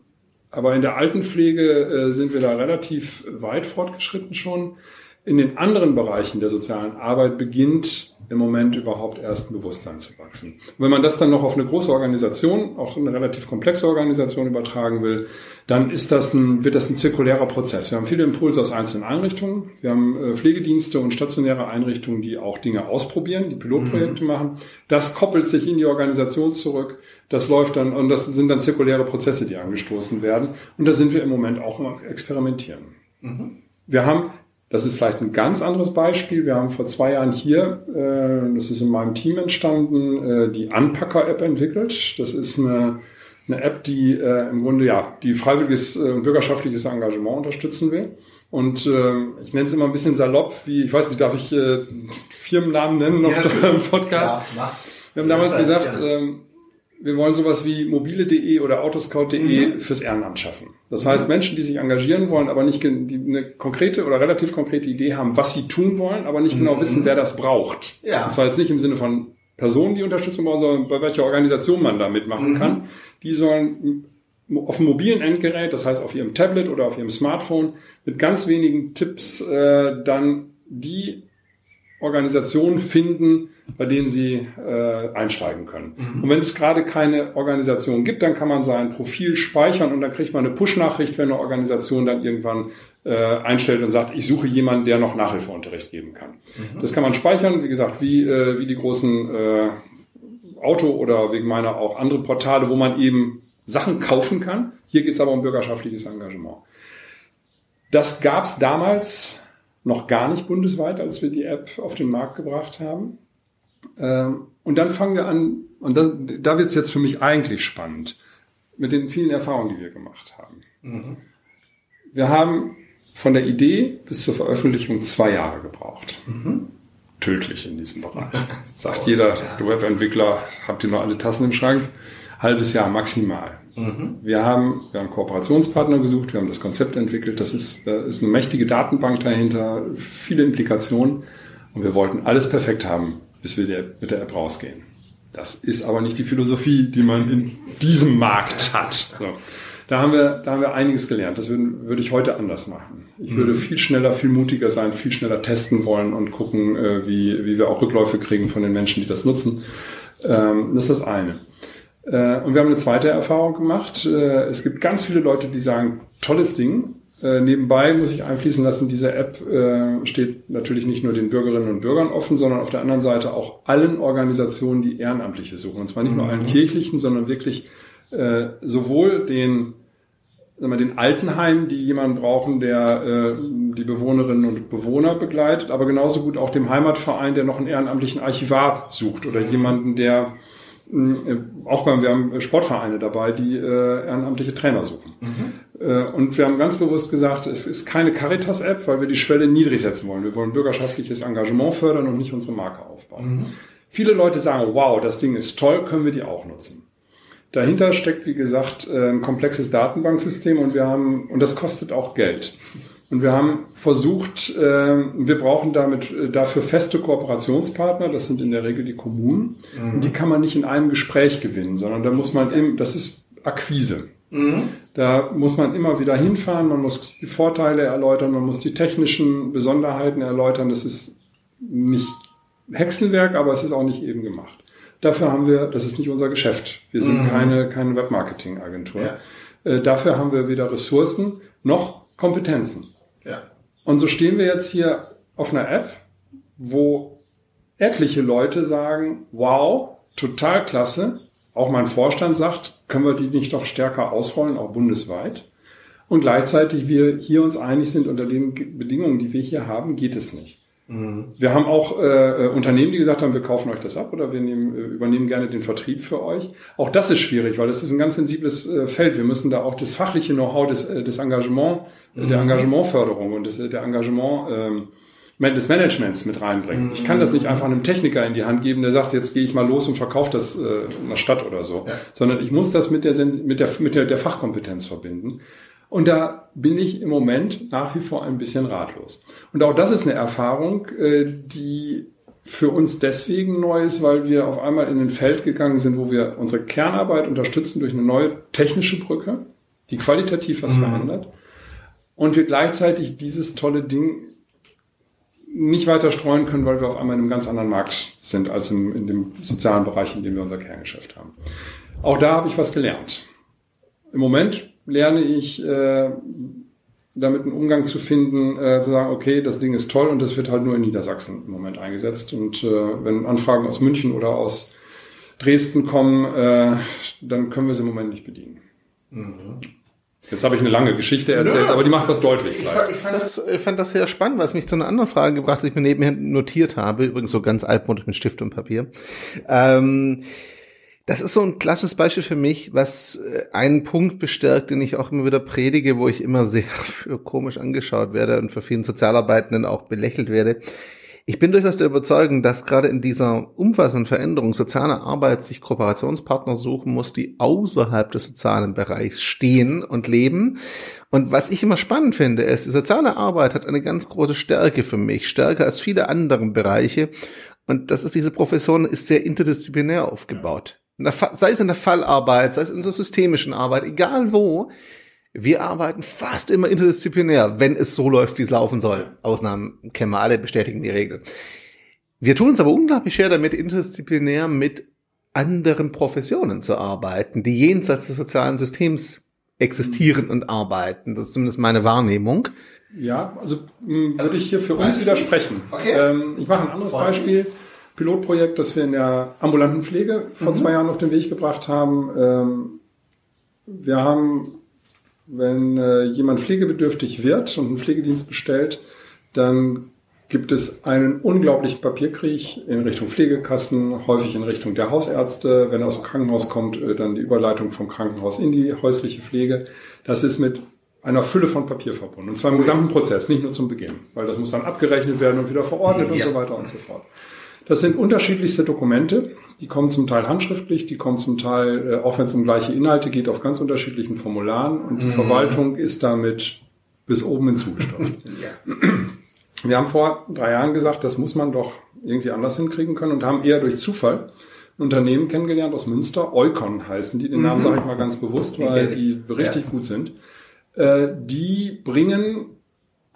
aber in der Altenpflege äh, sind wir da relativ weit fortgeschritten schon. In den anderen Bereichen der sozialen Arbeit beginnt im Moment überhaupt erst ein Bewusstsein zu wachsen. Und wenn man das dann noch auf eine große Organisation, auch eine relativ komplexe Organisation übertragen will, dann ist das ein, wird das ein zirkulärer Prozess. Wir haben viele Impulse aus einzelnen Einrichtungen. Wir haben äh, Pflegedienste und stationäre Einrichtungen, die auch Dinge ausprobieren, die Pilotprojekte mhm. machen. Das koppelt sich in die Organisation zurück. Das läuft dann, und das sind dann zirkuläre Prozesse, die angestoßen werden. Und da sind wir im Moment auch im Experimentieren. Mhm. Wir haben, das ist vielleicht ein ganz anderes Beispiel, wir haben vor zwei Jahren hier, äh, das ist in meinem Team entstanden, äh, die Anpacker-App entwickelt. Das ist eine, eine App, die äh, im Grunde ja die freiwilliges äh, bürgerschaftliches Engagement unterstützen will. Und äh, ich nenne es immer ein bisschen salopp, wie, ich weiß nicht, darf ich äh, Firmennamen nennen auf ja, dem Podcast? Ja, wir haben damals gesagt, ähm, wir wollen sowas wie mobile.de oder autoscout.de mhm. fürs Ehrenamt schaffen. Das heißt, mhm. Menschen, die sich engagieren wollen, aber nicht die eine konkrete oder relativ konkrete Idee haben, was sie tun wollen, aber nicht genau mhm. wissen, wer das braucht. Ja. Und zwar jetzt nicht im Sinne von Personen, die Unterstützung brauchen, sondern bei welcher Organisation man da mitmachen mhm. kann. Die sollen auf dem mobilen Endgerät, das heißt auf ihrem Tablet oder auf ihrem Smartphone, mit ganz wenigen Tipps äh, dann die Organisationen finden, bei denen sie äh, einsteigen können. Mhm. Und wenn es gerade keine Organisation gibt, dann kann man sein Profil speichern und dann kriegt man eine Push-Nachricht, wenn eine Organisation dann irgendwann äh, einstellt und sagt, ich suche jemanden, der noch Nachhilfeunterricht geben kann. Mhm. Das kann man speichern, wie gesagt, wie, äh, wie die großen äh, Auto oder wegen meiner auch andere Portale, wo man eben Sachen kaufen kann. Hier geht es aber um bürgerschaftliches Engagement. Das gab es damals noch gar nicht bundesweit, als wir die App auf den Markt gebracht haben. Ähm, und dann fangen wir an, und da, da wird es jetzt für mich eigentlich spannend, mit den vielen Erfahrungen, die wir gemacht haben. Mhm. Wir haben von der Idee bis zur Veröffentlichung zwei Jahre gebraucht. Mhm. Tödlich in diesem Bereich. Sagt jeder Webentwickler, habt ihr noch alle Tassen im Schrank? Halbes Jahr maximal. Mhm. Wir haben, wir haben Kooperationspartner gesucht, wir haben das Konzept entwickelt. Das ist, da ist eine mächtige Datenbank dahinter, viele Implikationen. Und wir wollten alles perfekt haben, bis wir mit der App rausgehen. Das ist aber nicht die Philosophie, die man in diesem Markt hat. So. Da haben wir, da haben wir einiges gelernt. Das würde, würde ich heute anders machen. Ich mhm. würde viel schneller, viel mutiger sein, viel schneller testen wollen und gucken, äh, wie, wie wir auch Rückläufe kriegen von den Menschen, die das nutzen. Ähm, das ist das eine. Äh, und wir haben eine zweite Erfahrung gemacht. Äh, es gibt ganz viele Leute, die sagen, tolles Ding. Äh, nebenbei muss ich einfließen lassen, diese App steht natürlich nicht nur den Bürgerinnen und Bürgern offen, sondern auf der anderen Seite auch allen Organisationen, die Ehrenamtliche suchen. Und zwar nicht nur allen mhm. kirchlichen, sondern wirklich sowohl den sagen wir, den Altenheim, die jemanden brauchen, der die Bewohnerinnen und Bewohner begleitet, aber genauso gut auch dem Heimatverein, der noch einen ehrenamtlichen Archivar sucht oder jemanden, der äh, auch beim, wir haben Sportvereine dabei, die äh, ehrenamtliche Trainer suchen. Mhm. Äh, und wir haben ganz bewusst gesagt, es ist keine Caritas-App, weil wir die Schwelle niedrig setzen wollen. Wir wollen bürgerschaftliches Engagement fördern und nicht unsere Marke aufbauen. Mhm. Viele Leute sagen, wow, das Ding ist toll, können wir die auch nutzen. Dahinter steckt, wie gesagt, äh, ein komplexes Datenbanksystem und wir haben, und das kostet auch Geld. Und wir haben versucht, äh, wir brauchen damit äh, dafür feste Kooperationspartner, das sind in der Regel die Kommunen. Mhm. Und die kann man nicht in einem Gespräch gewinnen, sondern da muss man im, das ist Akquise. Mhm. Da muss man immer wieder hinfahren, man muss die Vorteile erläutern, man muss die technischen Besonderheiten erläutern. Das ist nicht Hexenwerk, aber es ist auch nicht eben gemacht. Dafür haben wir, das ist nicht unser Geschäft. Wir sind mhm. keine, keine Webmarketing-Agentur. Ja. Äh, dafür haben wir weder Ressourcen noch Kompetenzen. Und so stehen wir jetzt hier auf einer App, wo etliche Leute sagen, wow, total klasse. Auch mein Vorstand sagt, können wir die nicht noch stärker ausrollen, auch bundesweit. Und gleichzeitig wir hier uns einig sind, unter den Bedingungen, die wir hier haben, geht es nicht. Mhm. Wir haben auch äh, äh, Unternehmen, die gesagt haben, wir kaufen euch das ab oder wir nehmen, äh, übernehmen gerne den Vertrieb für euch. Auch das ist schwierig, weil das ist ein ganz sensibles äh, Feld. Wir müssen da auch das fachliche Know-how des, äh, des Engagement, mhm. der Engagementförderung und des, der Engagement ähm, des Managements mit reinbringen. Ich kann das nicht einfach einem Techniker in die Hand geben, der sagt, jetzt gehe ich mal los und verkaufe das äh, in der Stadt oder so, ja. sondern ich muss das mit der, mit der, mit der, der Fachkompetenz verbinden. Und da bin ich im Moment nach wie vor ein bisschen ratlos. Und auch das ist eine Erfahrung, äh, die für uns deswegen neu ist, weil wir auf einmal in ein Feld gegangen sind, wo wir unsere Kernarbeit unterstützen durch eine neue technische Brücke, die qualitativ was mhm. verändert. Und wir gleichzeitig dieses tolle Ding nicht weiter streuen können, weil wir auf einmal in einem ganz anderen Markt sind als im, in dem sozialen Bereich, in dem wir unser Kerngeschäft haben. Auch da habe ich was gelernt. Im Moment lerne ich äh, damit einen Umgang zu finden, äh, zu sagen, okay, das Ding ist toll und das wird halt nur in Niedersachsen im Moment eingesetzt. Und äh, wenn Anfragen aus München oder aus Dresden kommen, äh, dann können wir sie im Moment nicht bedienen. Mhm. Jetzt habe ich eine lange Geschichte erzählt, Nö. aber die macht was deutlich. Ich, ich, fand das, ich fand das sehr spannend, was mich zu einer anderen Frage gebracht hat, die ich mir nebenher notiert habe. Übrigens so ganz altmodisch mit Stift und Papier. Ähm, das ist so ein klassisches Beispiel für mich, was äh, einen Punkt bestärkt, den ich auch immer wieder predige, wo ich immer sehr für komisch angeschaut werde und für vielen Sozialarbeitenden auch belächelt werde. Ich bin durchaus der Überzeugung, dass gerade in dieser umfassenden Veränderung soziale Arbeit sich Kooperationspartner suchen muss, die außerhalb des sozialen Bereichs stehen und leben. Und was ich immer spannend finde, ist, die soziale Arbeit hat eine ganz große Stärke für mich, stärker als viele andere Bereiche. Und das ist, diese Profession ist sehr interdisziplinär aufgebaut sei es in der Fallarbeit, sei es in der systemischen Arbeit, egal wo, wir arbeiten fast immer interdisziplinär, wenn es so läuft, wie es laufen soll. Ausnahmen kennen wir alle, bestätigen die Regel. Wir tun uns aber unglaublich schwer damit, interdisziplinär mit anderen Professionen zu arbeiten, die jenseits des sozialen Systems existieren und arbeiten. Das ist zumindest meine Wahrnehmung. Ja, also mh, würde ich hier für uns widersprechen. Okay. Ähm, ich mache ein anderes Beispiel. Pilotprojekt, das wir in der ambulanten Pflege vor mhm. zwei Jahren auf den Weg gebracht haben. Ähm, wir haben, wenn äh, jemand pflegebedürftig wird und einen Pflegedienst bestellt, dann gibt es einen unglaublichen Papierkrieg in Richtung Pflegekassen, häufig in Richtung der Hausärzte. Wenn er aus dem Krankenhaus kommt, äh, dann die Überleitung vom Krankenhaus in die häusliche Pflege. Das ist mit einer Fülle von Papier verbunden. Und zwar im gesamten Prozess, nicht nur zum Beginn, weil das muss dann abgerechnet werden und wieder verordnet ja. und so weiter und so fort. Das sind unterschiedlichste Dokumente. Die kommen zum Teil handschriftlich, die kommen zum Teil, äh, auch wenn es um gleiche Inhalte geht, auf ganz unterschiedlichen Formularen. Und die mhm. Verwaltung ist damit bis oben hinzugestopft. ja. Wir haben vor drei Jahren gesagt, das muss man doch irgendwie anders hinkriegen können und haben eher durch Zufall ein Unternehmen kennengelernt aus Münster, Eukon heißen die. Den Namen mhm. sage ich mal ganz bewusst, weil die richtig ja. gut sind. Äh, die bringen,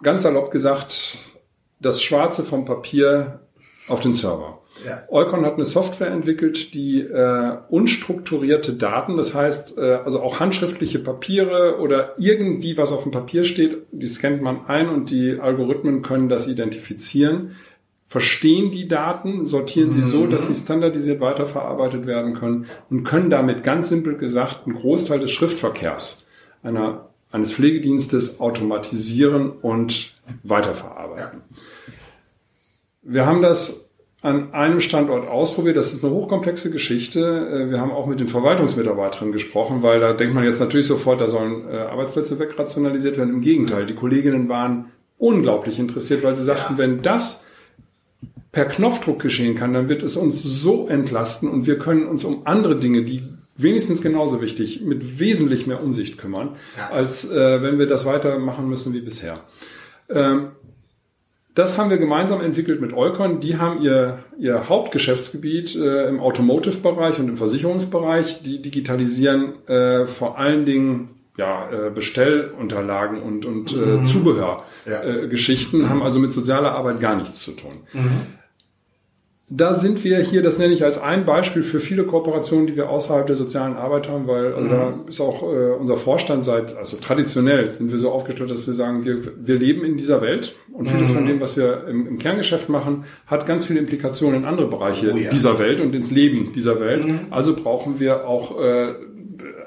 ganz salopp gesagt, das Schwarze vom Papier auf den Server. Ja. Eukon hat eine Software entwickelt, die äh, unstrukturierte Daten, das heißt äh, also auch handschriftliche Papiere oder irgendwie was auf dem Papier steht, die scannt man ein und die Algorithmen können das identifizieren, verstehen die Daten, sortieren sie so, dass sie standardisiert weiterverarbeitet werden können und können damit ganz simpel gesagt einen Großteil des Schriftverkehrs einer, eines Pflegedienstes automatisieren und weiterverarbeiten. Ja. Wir haben das an einem Standort ausprobiert. Das ist eine hochkomplexe Geschichte. Äh, wir haben auch mit den Verwaltungsmitarbeiterinnen gesprochen, weil da denkt man jetzt natürlich sofort, da sollen äh, Arbeitsplätze wegrationalisiert werden. Im Gegenteil, die Kolleginnen waren unglaublich interessiert, weil sie sagten, wenn das per Knopfdruck geschehen kann, dann wird es uns so entlasten und wir können uns um andere Dinge, die wenigstens genauso wichtig, mit wesentlich mehr Umsicht kümmern, als äh, wenn wir das weitermachen müssen wie bisher. Ähm, Das haben wir gemeinsam entwickelt mit Eukon. Die haben ihr, ihr Hauptgeschäftsgebiet äh, im Automotive-Bereich und im Versicherungsbereich. Die digitalisieren äh, vor allen Dingen ja, äh, Bestellunterlagen und, und äh, mhm. Zubehörgeschichten, ja. äh, haben also mit sozialer Arbeit gar nichts zu tun. Mhm da sind wir hier, das nenne ich als ein Beispiel für viele Kooperationen, die wir außerhalb der sozialen Arbeit haben, weil also da mhm. ist auch äh, unser Vorstand seit, also traditionell sind wir so aufgestellt, dass wir sagen, wir, wir leben in dieser Welt und vieles mhm. von dem, was wir im, im, Kerngeschäft machen, hat ganz viele Implikationen in andere Bereiche oh, ja. dieser Welt und ins Leben dieser Welt. Mhm. Also brauchen wir auch äh,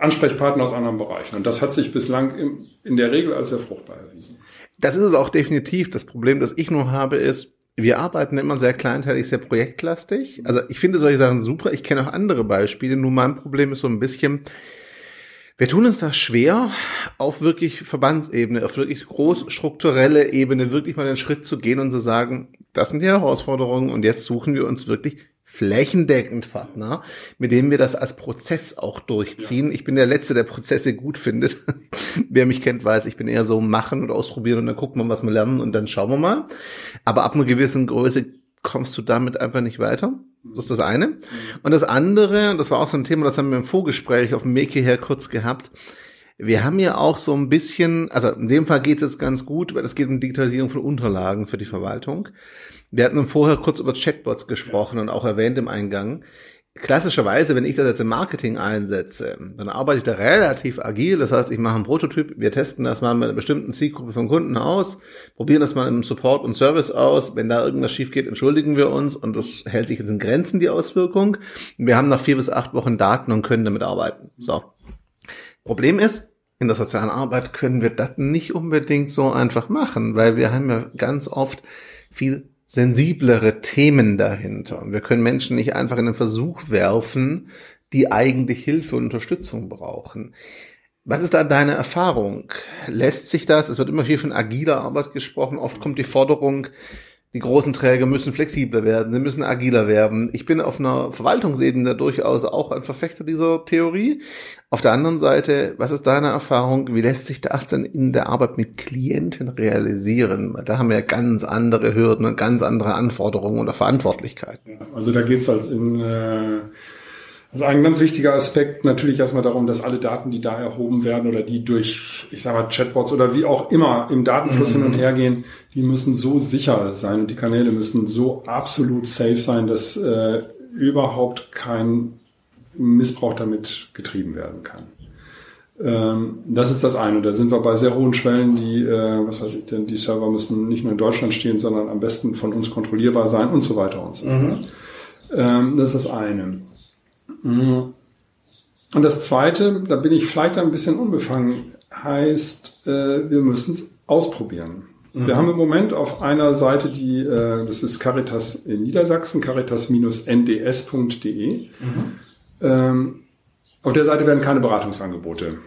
Ansprechpartner aus anderen Bereichen. Und das hat sich bislang im, in der Regel als sehr fruchtbar erwiesen. Das ist es auch definitiv. Das Problem, das ich nur habe, ist, wir arbeiten immer sehr kleinteilig, sehr projektlastig. Also ich finde solche Sachen super. Ich kenne auch andere Beispiele. Nur mein Problem ist so ein bisschen, wir tun uns das schwer, auf wirklich Verbandsebene, auf wirklich großstrukturelle Ebene wirklich mal den Schritt zu gehen und zu sagen, das sind die Herausforderungen und jetzt suchen wir uns wirklich flächendeckend Partner, mit denen wir das als Prozess auch durchziehen. Ja. Ich bin der Letzte, der Prozesse gut findet. Wer mich kennt, weiß, ich bin eher so machen und ausprobieren und dann gucken wir, was wir lernen und dann schauen wir mal. Aber ab einer gewissen Größe kommst du damit einfach nicht weiter. Das ist das eine. Und das andere, das war auch so ein Thema, das haben wir im Vorgespräch auf dem Weg hierher kurz gehabt. Wir haben ja auch so ein bisschen, also in dem Fall geht es ganz gut, weil es geht um Digitalisierung von Unterlagen für die Verwaltung. Wir hatten vorher kurz über Chatbots gesprochen und auch erwähnt im Eingang. Klassischerweise, wenn ich das jetzt im Marketing einsetze, dann arbeite ich da relativ agil. Das heißt, ich mache einen Prototyp, wir testen das mal mit einer bestimmten Zielgruppe von Kunden aus, probieren das mal im Support und Service aus. Wenn da irgendwas schief geht, entschuldigen wir uns und das hält sich jetzt in Grenzen, die Auswirkung. Wir haben nach vier bis acht Wochen Daten und können damit arbeiten. So. Problem ist, in der sozialen Arbeit können wir das nicht unbedingt so einfach machen, weil wir haben ja ganz oft viel sensiblere Themen dahinter. Wir können Menschen nicht einfach in den Versuch werfen, die eigentlich Hilfe und Unterstützung brauchen. Was ist da deine Erfahrung? Lässt sich das, es wird immer viel von agiler Arbeit gesprochen, oft kommt die Forderung, die großen Träger müssen flexibler werden, sie müssen agiler werden. Ich bin auf einer Verwaltungsebene durchaus auch ein Verfechter dieser Theorie. Auf der anderen Seite, was ist deine Erfahrung? Wie lässt sich das denn in der Arbeit mit Klienten realisieren? Da haben wir ganz andere Hürden und ganz andere Anforderungen oder Verantwortlichkeiten. Also da geht es halt in äh also ein ganz wichtiger Aspekt natürlich erstmal darum, dass alle Daten, die da erhoben werden oder die durch, ich sage mal, Chatbots oder wie auch immer im Datenfluss mhm. hin und her gehen, die müssen so sicher sein und die Kanäle müssen so absolut safe sein, dass äh, überhaupt kein Missbrauch damit getrieben werden kann. Ähm, das ist das eine. Da sind wir bei sehr hohen Schwellen, die, äh, was weiß ich denn, die Server müssen nicht nur in Deutschland stehen, sondern am besten von uns kontrollierbar sein und so weiter und so fort. Mhm. Ähm, das ist das eine. Mhm. Und das Zweite, da bin ich vielleicht ein bisschen unbefangen, heißt, äh, wir müssen es ausprobieren. Mhm. Wir haben im Moment auf einer Seite, die, äh, das ist Caritas in Niedersachsen, caritas-nds.de. Mhm. Ähm, auf der Seite werden keine Beratungsangebote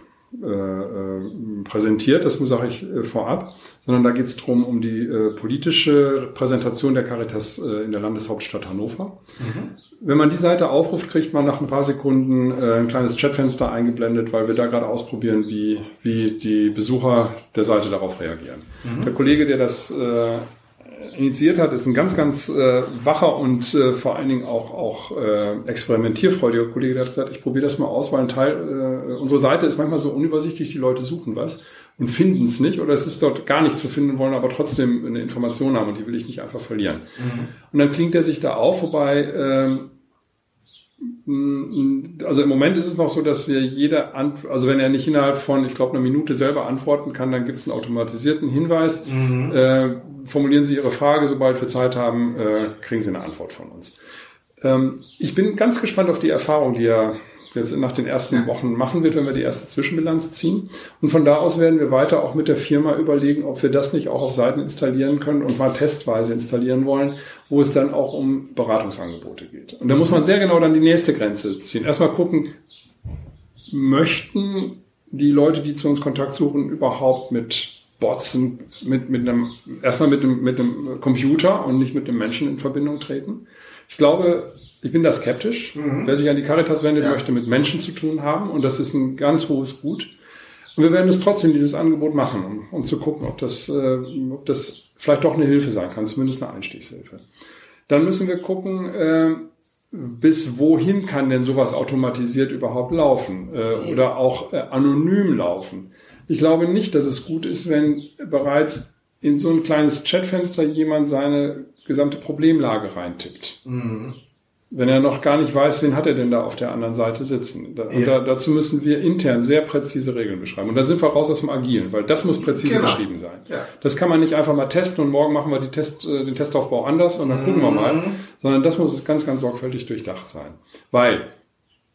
äh, präsentiert, das sage ich vorab, sondern da geht es darum, um die politische Präsentation der Caritas in der Landeshauptstadt Hannover. Mhm. Wenn man die Seite aufruft, kriegt man nach ein paar Sekunden äh, ein kleines Chatfenster eingeblendet, weil wir da gerade ausprobieren, wie, wie die Besucher der Seite darauf reagieren. Mhm. Der Kollege, der das äh, initiiert hat, ist ein ganz, ganz äh, wacher und äh, vor allen Dingen auch, auch äh, experimentierfreudiger Kollege, der hat gesagt, ich probiere das mal aus, weil ein Teil, äh, unsere Seite ist manchmal so unübersichtlich, die Leute suchen was und finden es nicht oder es ist dort gar nicht zu finden, wollen aber trotzdem eine Information haben und die will ich nicht einfach verlieren. Mhm. Und dann klingt er sich da auf, wobei ähm, also im Moment ist es noch so, dass wir jede, Ant also wenn er nicht innerhalb von, ich glaube, einer Minute selber antworten kann, dann gibt es einen automatisierten Hinweis. Mhm. Äh, formulieren Sie Ihre Frage, sobald wir Zeit haben, äh, kriegen Sie eine Antwort von uns. Ähm, ich bin ganz gespannt auf die Erfahrung, die er jetzt nach den ersten Wochen machen wird, wenn wir die erste Zwischenbilanz ziehen. Und von da aus werden wir weiter auch mit der Firma überlegen, ob wir das nicht auch auf Seiten installieren können und mal testweise installieren wollen, wo es dann auch um Beratungsangebote geht. Und da muss man sehr genau dann die nächste Grenze ziehen. Erstmal gucken, möchten die Leute, die zu uns Kontakt suchen, überhaupt mit Bots mit, mit einem, erstmal mit einem, mit einem Computer und nicht mit einem Menschen in Verbindung treten. Ich glaube, ich bin da skeptisch. Mhm. Wer sich an die Caritas wendet, ja. möchte mit Menschen zu tun haben und das ist ein ganz hohes Gut. Und wir werden es trotzdem dieses Angebot machen, um, um zu gucken, ob das, äh, ob das vielleicht doch eine Hilfe sein kann, zumindest eine Einstiegshilfe. Dann müssen wir gucken, äh, bis wohin kann denn sowas automatisiert überhaupt laufen äh, oder auch äh, anonym laufen. Ich glaube nicht, dass es gut ist, wenn bereits in so ein kleines Chatfenster jemand seine gesamte Problemlage reintippt. Mhm wenn er noch gar nicht weiß, wen hat er denn da auf der anderen Seite sitzen. Da, ja. da, dazu müssen wir intern sehr präzise Regeln beschreiben. Und dann sind wir raus aus dem Agilen, weil das muss präzise genau. beschrieben sein. Ja. Das kann man nicht einfach mal testen und morgen machen wir die Test, äh, den Testaufbau anders und dann mhm. gucken wir mal, sondern das muss ganz, ganz sorgfältig durchdacht sein. Weil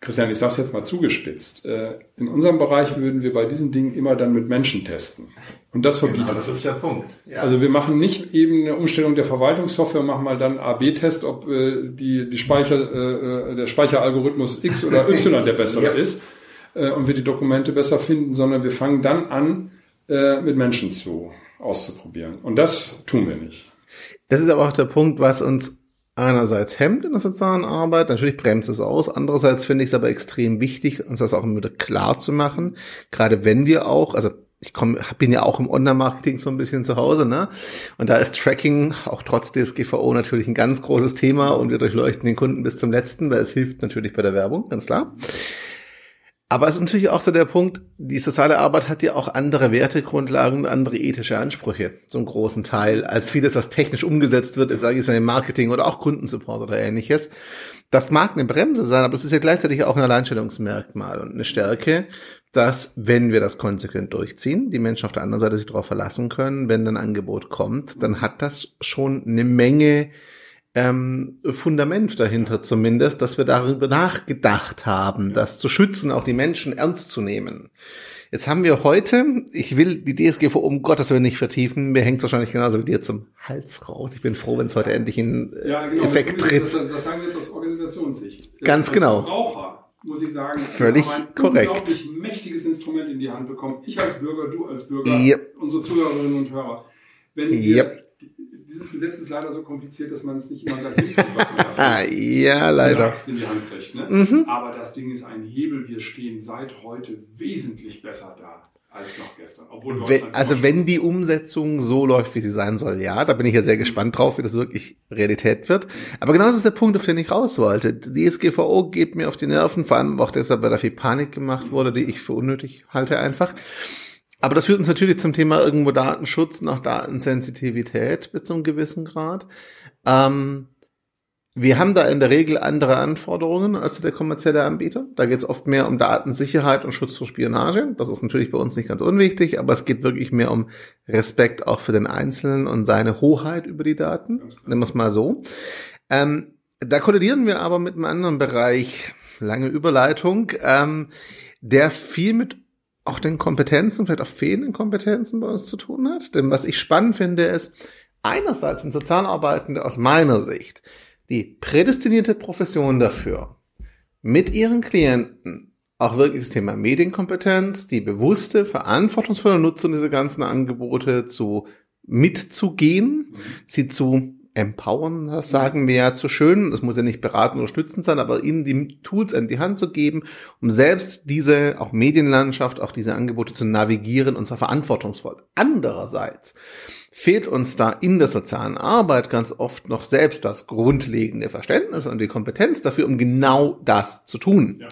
Christian, ich sage es jetzt mal zugespitzt. Äh, in unserem Bereich würden wir bei diesen Dingen immer dann mit Menschen testen. Und das verbietet genau, das ist der Punkt. Ja. Also wir machen nicht eben eine Umstellung der Verwaltungssoftware, machen mal dann A-B-Test, ob äh, die, die Speicher, äh, der Speicheralgorithmus X oder Y der bessere ja. ist und wir die Dokumente besser finden, sondern wir fangen dann an, mit Menschen zu auszuprobieren. Und das tun wir nicht. Das ist aber auch der Punkt, was uns einerseits hemmt in der sozialen Arbeit, natürlich bremst es aus, andererseits finde ich es aber extrem wichtig, uns das auch immer wieder klar zu machen, gerade wenn wir auch, also ich komm, bin ja auch im Online-Marketing so ein bisschen zu Hause, ne? Und da ist Tracking auch trotz DSGVO natürlich ein ganz großes Thema und wir durchleuchten den Kunden bis zum letzten, weil es hilft natürlich bei der Werbung, ganz klar. Aber es ist natürlich auch so der Punkt, die soziale Arbeit hat ja auch andere Wertegrundlagen und andere ethische Ansprüche, einen großen Teil, als vieles, was technisch umgesetzt wird, sage ich mal im Marketing oder auch Kundensupport oder ähnliches. Das mag eine Bremse sein, aber es ist ja gleichzeitig auch ein Alleinstellungsmerkmal und eine Stärke, dass, wenn wir das konsequent durchziehen, die Menschen auf der anderen Seite sich darauf verlassen können, wenn ein Angebot kommt, dann hat das schon eine Menge ähm, Fundament dahinter zumindest, dass wir darüber nachgedacht haben, das zu schützen, auch die Menschen ernst zu nehmen. Jetzt haben wir heute, ich will die DSGVO um Gottes Willen nicht vertiefen, mir hängt es wahrscheinlich genauso wie dir zum Hals raus. Ich bin froh, wenn es heute endlich in äh, ja, genau, Effekt tritt. Das, das, sagen wir jetzt aus Organisationssicht. Ganz als genau. Verbraucher muss ich sagen, völlig ein korrekt. unglaublich mächtiges Instrument in die Hand bekommen. Ich als Bürger, du als Bürger, yep. unsere Zuhörerinnen und Hörer. Wenn wir yep dieses Gesetz ist leider so kompliziert, dass man es nicht immer sagt, was man ja, leider. in die Hand kriegt. Ne? Mhm. Aber das Ding ist ein Hebel. Wir stehen seit heute wesentlich besser da als noch gestern. Obwohl wenn, also wenn die Umsetzung so läuft, wie sie sein soll, ja, da bin ich ja sehr gespannt drauf, wie das wirklich Realität wird. Aber genau das ist der Punkt, auf den ich raus wollte. Die SGVO geht mir auf die Nerven, vor allem auch deshalb, weil da viel Panik gemacht wurde, die ich für unnötig halte einfach. Aber das führt uns natürlich zum Thema irgendwo Datenschutz nach Datensensitivität bis zu einem gewissen Grad. Ähm, wir haben da in der Regel andere Anforderungen als der kommerzielle Anbieter. Da geht es oft mehr um Datensicherheit und Schutz vor Spionage. Das ist natürlich bei uns nicht ganz unwichtig, aber es geht wirklich mehr um Respekt auch für den Einzelnen und seine Hoheit über die Daten. Nehmen wir es mal so. Ähm, da kollidieren wir aber mit einem anderen Bereich, lange Überleitung, ähm, der viel mit auch den Kompetenzen, vielleicht auch fehlenden Kompetenzen bei uns zu tun hat. Denn was ich spannend finde, ist einerseits sind Sozialarbeitende aus meiner Sicht die prädestinierte Profession dafür, mit ihren Klienten auch wirklich das Thema Medienkompetenz, die bewusste, verantwortungsvolle Nutzung dieser ganzen Angebote zu mitzugehen, sie zu empowern, das sagen wir ja zu schön. Das muss ja nicht beraten oder stützend sein, aber ihnen die Tools in die Hand zu geben, um selbst diese auch Medienlandschaft, auch diese Angebote zu navigieren und zwar verantwortungsvoll. Andererseits fehlt uns da in der sozialen Arbeit ganz oft noch selbst das grundlegende Verständnis und die Kompetenz dafür, um genau das zu tun. Ja.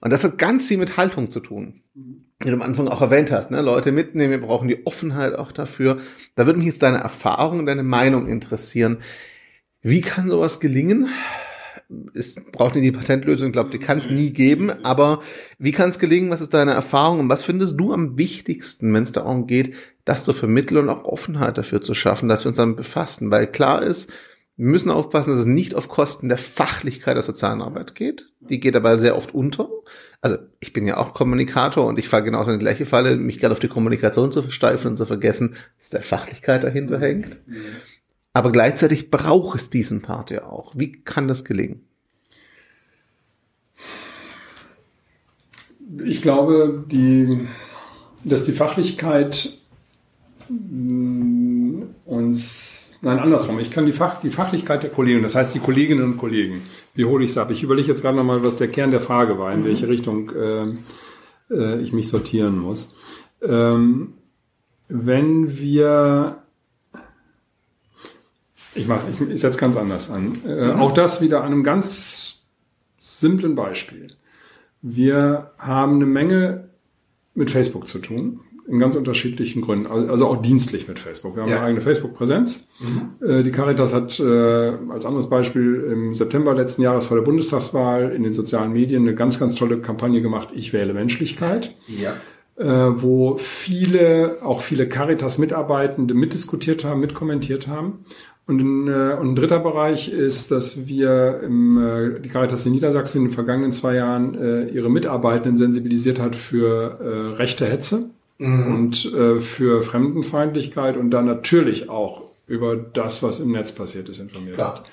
Und das hat ganz viel mit Haltung zu tun. Mhm wie du am Anfang auch erwähnt hast, ne? Leute mitnehmen, wir brauchen die Offenheit auch dafür. Da würde mich jetzt deine Erfahrung, deine Meinung interessieren. Wie kann sowas gelingen? Es braucht nicht die Patentlösung, ich glaube, die kann es nie geben, aber wie kann es gelingen? Was ist deine Erfahrung und was findest du am wichtigsten, wenn es darum geht, das zu vermitteln und auch Offenheit dafür zu schaffen, dass wir uns damit befassen? Weil klar ist, wir müssen aufpassen, dass es nicht auf Kosten der Fachlichkeit der sozialen Arbeit geht. Die geht aber sehr oft unter also ich bin ja auch Kommunikator und ich fahre genauso in die gleiche Falle, mich gerade auf die Kommunikation zu versteifen und zu vergessen, dass der Fachlichkeit dahinter hängt. Aber gleichzeitig braucht es diesen Part ja auch. Wie kann das gelingen? Ich glaube, die, dass die Fachlichkeit mm, uns Nein, andersrum. Ich kann die, Fach, die Fachlichkeit der Kollegen, das heißt die Kolleginnen und Kollegen, wie hole ich es ab? Ich überlege jetzt gerade nochmal, was der Kern der Frage war, in mhm. welche Richtung äh, äh, ich mich sortieren muss. Ähm, wenn wir Ich mache, ich, ich setze ganz anders an. Äh, mhm. Auch das wieder an einem ganz simplen Beispiel. Wir haben eine Menge mit Facebook zu tun in ganz unterschiedlichen Gründen, also auch dienstlich mit Facebook. Wir haben ja. eine eigene Facebook-Präsenz. Mhm. Äh, die Caritas hat äh, als anderes Beispiel im September letzten Jahres vor der Bundestagswahl in den sozialen Medien eine ganz, ganz tolle Kampagne gemacht, Ich wähle Menschlichkeit. Ja. Äh, wo viele, auch viele Caritas-Mitarbeitende mitdiskutiert haben, mitkommentiert haben. Und ein, äh, und ein dritter Bereich ist, dass wir im, äh, die Caritas in Niedersachsen in den vergangenen zwei Jahren äh, ihre Mitarbeitenden sensibilisiert hat für äh, rechte Hetze mhm. und äh, für Fremdenfeindlichkeit und dann natürlich auch über das, was im Netz passiert ist, informiert Klar. hat.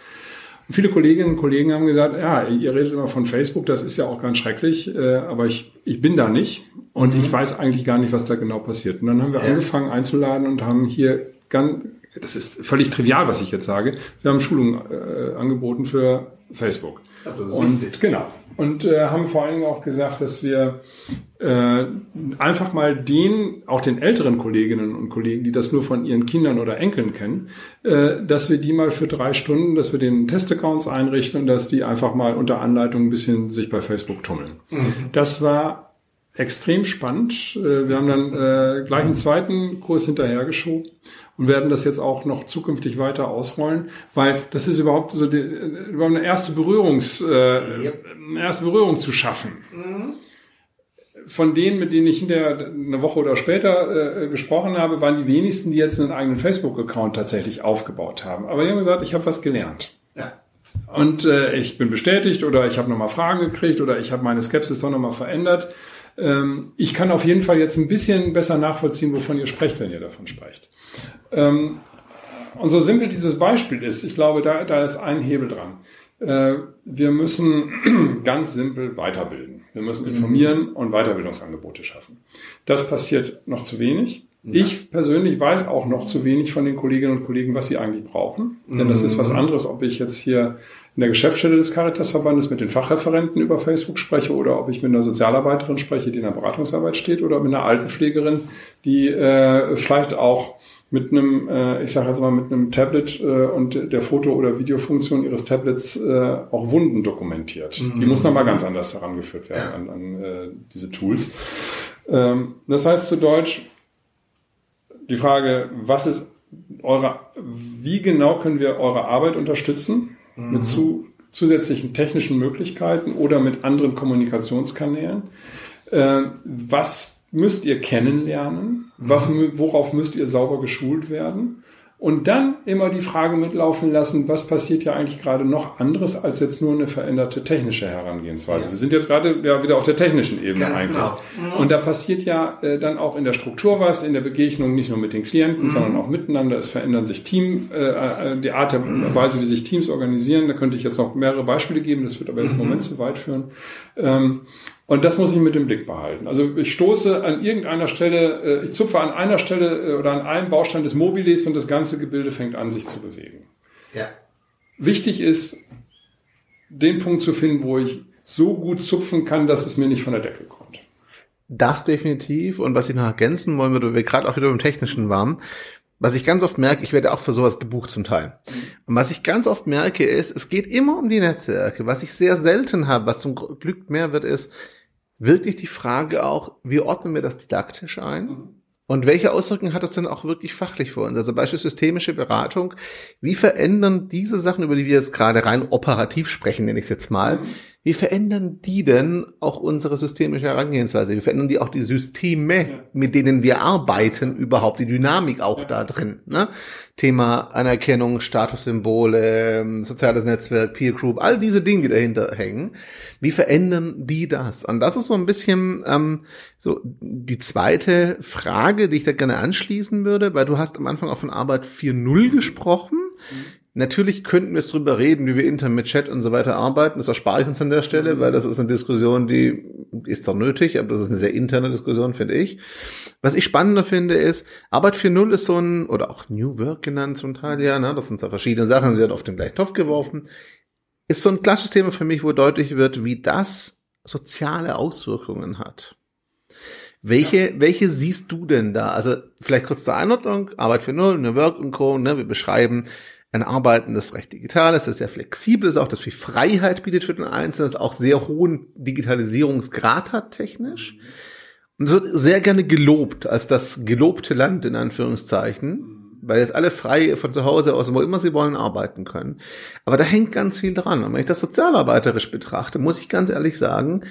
Und viele Kolleginnen und Kollegen haben gesagt, ja, ihr redet immer von Facebook, das ist ja auch ganz schrecklich, äh, aber ich, ich bin da nicht und mhm. ich weiß eigentlich gar nicht, was da genau passiert. Und dann haben wir ja. angefangen einzuladen und haben hier ganz, das ist völlig trivial, was ich jetzt sage, wir haben Schulungen äh, angeboten für Facebook. Und wichtig. genau. Und äh, haben vor allen Dingen auch gesagt, dass wir äh, einfach mal den, auch den älteren Kolleginnen und Kollegen, die das nur von ihren Kindern oder Enkeln kennen, äh, dass wir die mal für drei Stunden, dass wir den Testaccounts einrichten und dass die einfach mal unter Anleitung ein bisschen sich bei Facebook tummeln. Mhm. Das war extrem spannend. Äh, wir haben dann äh, gleich einen zweiten Kurs hinterhergeschoben und werden das jetzt auch noch zukünftig weiter ausrollen, weil das ist überhaupt so die, überhaupt eine erste Berührungs, äh, eine erste Berührung zu schaffen. Mhm. Von denen, mit denen ich hinterher eine Woche oder später äh, gesprochen habe, waren die wenigsten, die jetzt einen eigenen Facebook-Account tatsächlich aufgebaut haben. Aber die haben gesagt, ich habe was gelernt. Ja. Und äh, ich bin bestätigt oder ich habe nochmal Fragen gekriegt oder ich habe meine Skepsis doch nochmal verändert. Ähm, ich kann auf jeden Fall jetzt ein bisschen besser nachvollziehen, wovon ihr sprecht, wenn ihr davon sprecht. Ähm, und so simpel dieses Beispiel ist, ich glaube, da, da ist ein Hebel dran. Äh, wir müssen ganz simpel weiterbilden. Wir müssen mhm. informieren und Weiterbildungsangebote schaffen. Das passiert noch zu wenig. Ja. Ich persönlich weiß auch noch zu wenig von den Kolleginnen und Kollegen, was sie eigentlich brauchen. Denn das ist was mhm. anderes, ob ich jetzt hier in der Geschäftsstelle des Caritasverbandes mit den Fachreferenten über Facebook spreche oder ob ich mit einer Sozialarbeiterin spreche, die in der Beratungsarbeit steht oder mit einer Altenpflegerin, die äh, vielleicht auch mit einem, äh, ich sage jetzt mal, mit einem Tablet äh, und der Foto- oder Videofunktion ihres Tablets äh, auch Wunden dokumentiert. Mhm. Die muss nochmal ganz anders herangeführt werden ja. an, an äh, diese Tools. Ähm, das heißt zu Deutsch, die Frage, was ist eure, wie genau können wir eure Arbeit unterstützen mhm. mit zu, zusätzlichen technischen Möglichkeiten oder mit anderen Kommunikationskanälen? Äh, was müsst ihr kennenlernen, was, worauf müsst ihr sauber geschult werden und dann immer die Frage mitlaufen lassen, was passiert ja eigentlich gerade noch anderes als jetzt nur eine veränderte technische Herangehensweise. Ja. Wir sind jetzt gerade ja wieder auf der technischen Ebene Ganz eigentlich. Genau. Mhm. Und da passiert ja äh, dann auch in der Struktur was, in der Begegnung nicht nur mit den Klienten, mhm. sondern auch miteinander. Es verändern sich Team, äh, äh die Art der mhm. Weise, wie sich Teams organisieren. Da könnte ich jetzt noch mehrere Beispiele geben, das wird aber jetzt im mhm. Moment zu weit führen. Ähm, und das muss ich mit dem Blick behalten. Also ich stoße an irgendeiner Stelle, äh, ich zupfe an einer Stelle äh, oder an einem Baustein des Mobilis und das ganze Gebilde fängt an, sich zu bewegen. Ja. Wichtig ist, den Punkt zu finden, wo ich so gut zupfen kann, dass es mir nicht von der Decke kommt. Das definitiv. Und was ich noch ergänzen wollen würde, wir gerade auch wieder beim Technischen waren, was ich ganz oft merke, ich werde auch für sowas gebucht zum Teil. Und was ich ganz oft merke, ist, es geht immer um die Netzwerke. Was ich sehr selten habe, was zum Glück mehr wird, ist, wirklich die Frage auch, wie ordnen wir das didaktisch ein? Mhm. Und welche Auswirkungen hat das denn auch wirklich fachlich für uns? Also beispielsweise systemische Beratung. Wie verändern diese Sachen, über die wir jetzt gerade rein operativ sprechen, nenne ich es jetzt mal, mhm. Wie verändern die denn auch unsere systemische Herangehensweise? Wie verändern die auch die Systeme, ja. mit denen wir arbeiten, überhaupt die Dynamik auch ja. da drin? Ne? Thema Anerkennung, Statussymbole, ähm, soziales Netzwerk, Peer Group, all diese Dinge, die dahinter hängen. Wie verändern die das? Und das ist so ein bisschen ähm, so die zweite Frage, die ich da gerne anschließen würde, weil du hast am Anfang auch von Arbeit 4.0 gesprochen. Mhm Natürlich könnten wir es drüber reden, wie wir intern mit Chat und so weiter arbeiten. Das erspare ich uns an der Stelle, weil das ist eine Diskussion, die, die ist zwar nötig, aber das ist eine sehr interne Diskussion, finde ich. Was ich spannender finde, ist, Arbeit 4.0 ist so ein, oder auch New Work genannt zum Teil, ja, ne, das sind zwar verschiedene Sachen, sie werden auf den gleichen Topf geworfen, ist so ein klassisches Thema für mich, wo deutlich wird, wie das soziale Auswirkungen hat. Welche, ja. welche siehst du denn da? Also vielleicht kurz zur Einordnung, Arbeit 4.0, New Work und Co., ne, wir beschreiben, ein Arbeiten, das recht digital ist, das sehr flexibel ist, auch das viel Freiheit bietet für den Einzelnen, das auch sehr hohen Digitalisierungsgrad hat technisch. Und es wird sehr gerne gelobt als das gelobte Land in Anführungszeichen weil jetzt alle frei von zu Hause aus, wo immer sie wollen, arbeiten können. Aber da hängt ganz viel dran. Und wenn ich das sozialarbeiterisch betrachte, muss ich ganz ehrlich sagen,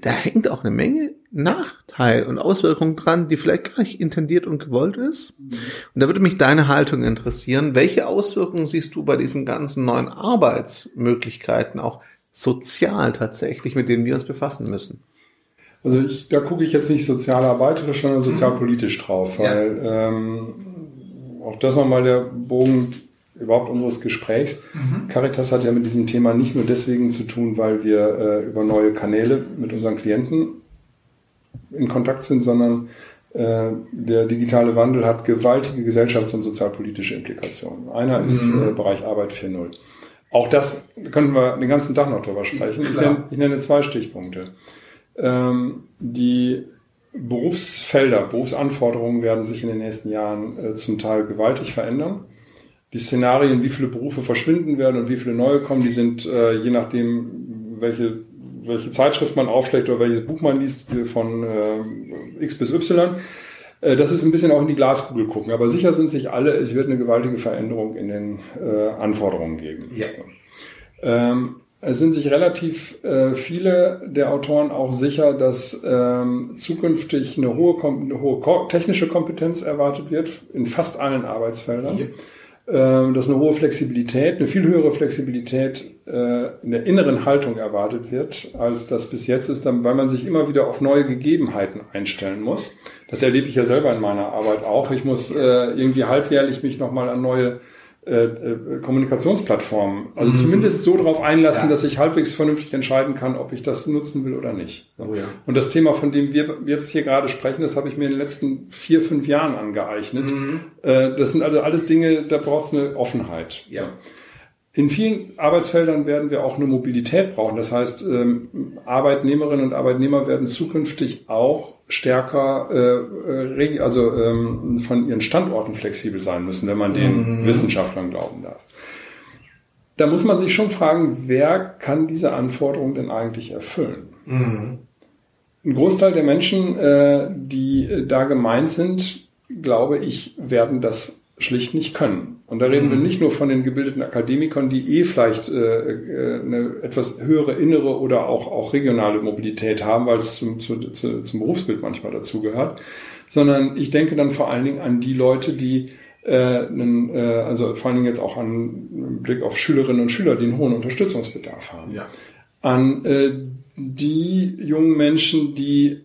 da hängt auch eine Menge Nachteil und Auswirkungen dran, die vielleicht gar nicht intendiert und gewollt ist. Und da würde mich deine Haltung interessieren. Welche Auswirkungen siehst du bei diesen ganzen neuen Arbeitsmöglichkeiten auch sozial tatsächlich, mit denen wir uns befassen müssen? Also ich, da gucke ich jetzt nicht sozialarbeiterisch, sondern sozialpolitisch drauf, weil ja. ähm, auch das nochmal der Bogen überhaupt unseres Gesprächs. Mhm. Caritas hat ja mit diesem Thema nicht nur deswegen zu tun, weil wir äh, über neue Kanäle mit unseren Klienten in Kontakt sind, sondern äh, der digitale Wandel hat gewaltige gesellschafts- und sozialpolitische Implikationen. Einer ist mhm. äh, Bereich Arbeit 4.0. Auch das können wir den ganzen Tag noch drüber sprechen. Ich nenne, ich nenne, zwei Stichpunkte. Ähm, die Berufsfelder, Berufsanforderungen werden sich in den nächsten Jahren äh, zum Teil gewaltig verändern die Szenarien, wie viele Berufe verschwinden werden und wie viele neue kommen, die sind äh, je nachdem, welche, welche Zeitschrift man aufschlägt oder welches Buch man liest, von äh, X bis Y. Äh, das ist ein bisschen auch in die Glaskugel gucken. Aber sicher sind sich alle, es wird eine gewaltige Veränderung in den äh, Anforderungen geben. Ja. Ähm, es sind sich relativ äh, viele der Autoren auch sicher, dass ähm, zukünftig eine hohe, eine hohe technische Kompetenz erwartet wird in fast allen Arbeitsfeldern. Ja dass eine hohe Flexibilität, eine viel höhere Flexibilität äh, in der inneren Haltung erwartet wird, als das bis jetzt ist, weil man sich immer wieder auf neue Gegebenheiten einstellen muss. Das erlebe ich ja selber in meiner Arbeit auch. Ich muss äh, irgendwie halbjährlich mich nochmal an neue äh, äh, Kommunikationsplattformen. Also mhm. zumindest so darauf einlassen, ja. dass ich halbwegs vernünftig entscheiden kann, ob ich das nutzen will oder nicht. Oh ja. Und das Thema, von dem wir jetzt hier gerade sprechen, das habe ich mir in den letzten vier, fünf Jahren angeeignet. Mhm. Äh, das sind also alles Dinge, da braucht es eine Offenheit. Ja. In vielen Arbeitsfeldern werden wir auch eine Mobilität brauchen. Das heißt, ähm, Arbeitnehmerinnen und Arbeitnehmer werden zukünftig auch stärker, äh, äh also ähm, von ihren Standorten flexibel sein müssen, wenn man den mhm. Wissenschaftlern glauben darf. Da muss man sich schon fragen, wer kann diese Anforderungen denn eigentlich erfüllen? Mhm. Ein Großteil der Menschen, äh, die da gemeint sind, glaube ich, werden das schlicht nicht können. Und da reden mhm. wir nicht nur von den gebildeten Akademikern, die eh vielleicht äh, äh, eine etwas höhere innere oder auch, auch regionale Mobilität haben, weil es zum, zu, zu, zum Berufsbild manchmal dazugehört, sondern ich denke dann vor allen Dingen an die Leute, die äh, einen, äh, also vor allen Dingen jetzt auch an Blick auf Schülerinnen und Schüler, die einen hohen Unterstützungsbedarf haben. Ja. An äh, die jungen Menschen, die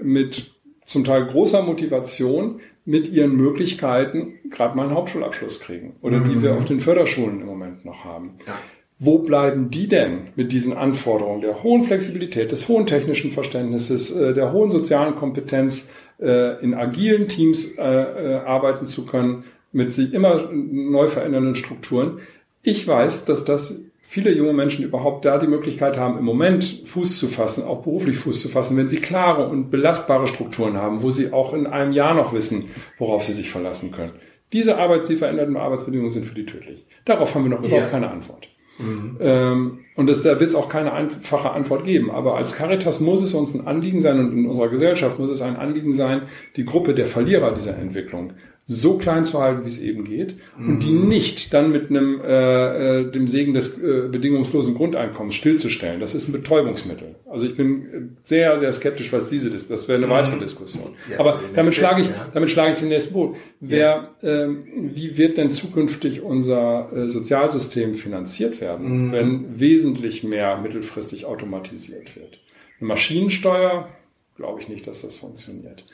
mit zum Teil großer Motivation mit ihren Möglichkeiten gerade mal einen Hauptschulabschluss kriegen oder mhm. die wir mhm. auf den Förderschulen im Moment noch haben. Ja. Wo bleiben die denn mit diesen Anforderungen der hohen Flexibilität, des hohen technischen Verständnisses, äh, der hohen sozialen Kompetenz, äh, in agilen Teams äh, arbeiten zu können, mit sich immer neu verändernden Strukturen? Ich weiß, dass das viele junge Menschen überhaupt da die Möglichkeit haben, im Moment Fuß zu fassen, auch beruflich Fuß zu fassen, wenn sie klare und belastbare Strukturen haben, wo sie auch in einem Jahr noch wissen, worauf sie sich verlassen können. Diese Arbeits-, die veränderten Arbeitsbedingungen sind für die tödlich. Darauf haben wir noch überhaupt ja. keine Antwort. Mhm. Ähm, und das, da wird es auch keine einfache Antwort geben. Aber als Caritas muss es uns ein Anliegen sein und in unserer Gesellschaft muss es ein Anliegen sein, die Gruppe der Verlierer dieser Entwicklung so klein zu halten, wie es eben geht, mhm. und die mhm. nicht dann mit einem äh, äh, dem Segen des äh, bedingungslosen Grundeinkommens stillzustellen. Das ist ein Betäubungsmittel. Also ich bin sehr, sehr skeptisch, was diese ist. Das wäre eine mhm. weitere Diskussion. Ja, Aber damit schlage ich, ja. damit schlage ich den nächsten Boot. Wer, ja. ähm, wie wird denn zukünftig unser äh, Sozialsystem finanziert werden, mhm. wenn wesentlich mehr mittelfristig automatisiert wird? Eine Maschinensteuer, glaube ich nicht, dass das funktioniert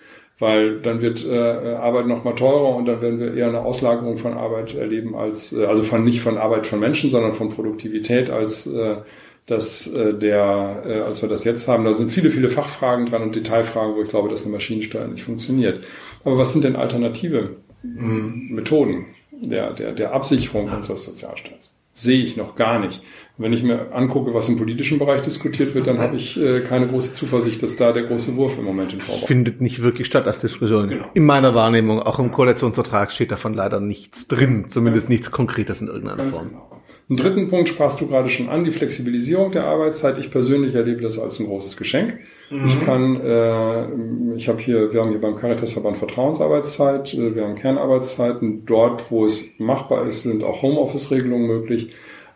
weil dann wird äh, Arbeit noch mal teurer und dann werden wir eher eine Auslagerung von Arbeit erleben als äh, also von nicht von Arbeit von Menschen, sondern von Produktivität als äh, das äh, der äh, als wir das jetzt haben. Da sind viele viele Fachfragen dran und Detailfragen, wo ich glaube, dass eine Maschinensteuer nicht funktioniert. Aber was sind denn alternative mhm. Methoden der der der Absicherung ja. unseres Sozialstaats? sehe ich noch gar nicht. Wenn ich mir angucke, was im politischen Bereich diskutiert wird, dann habe ich äh, keine große Zuversicht, dass da der große Wurf im Moment in Vorwurf Findet nicht wirklich statt als Diskussion. Genau. In meiner Wahrnehmung, auch im Koalitionsvertrag steht davon leider nichts drin, zumindest nichts Konkretes in irgendeiner Ganz Form. Genau. Einen dritten Punkt sprachst du gerade schon an, die Flexibilisierung der Arbeitszeit. Ich persönlich erlebe das als ein großes Geschenk. Mhm. Ich kann, äh, ich habe hier, wir haben hier beim Caritasverband Vertrauensarbeitszeit, äh, wir haben Kernarbeitszeiten. Dort, wo es machbar ist, sind auch Homeoffice-Regelungen möglich.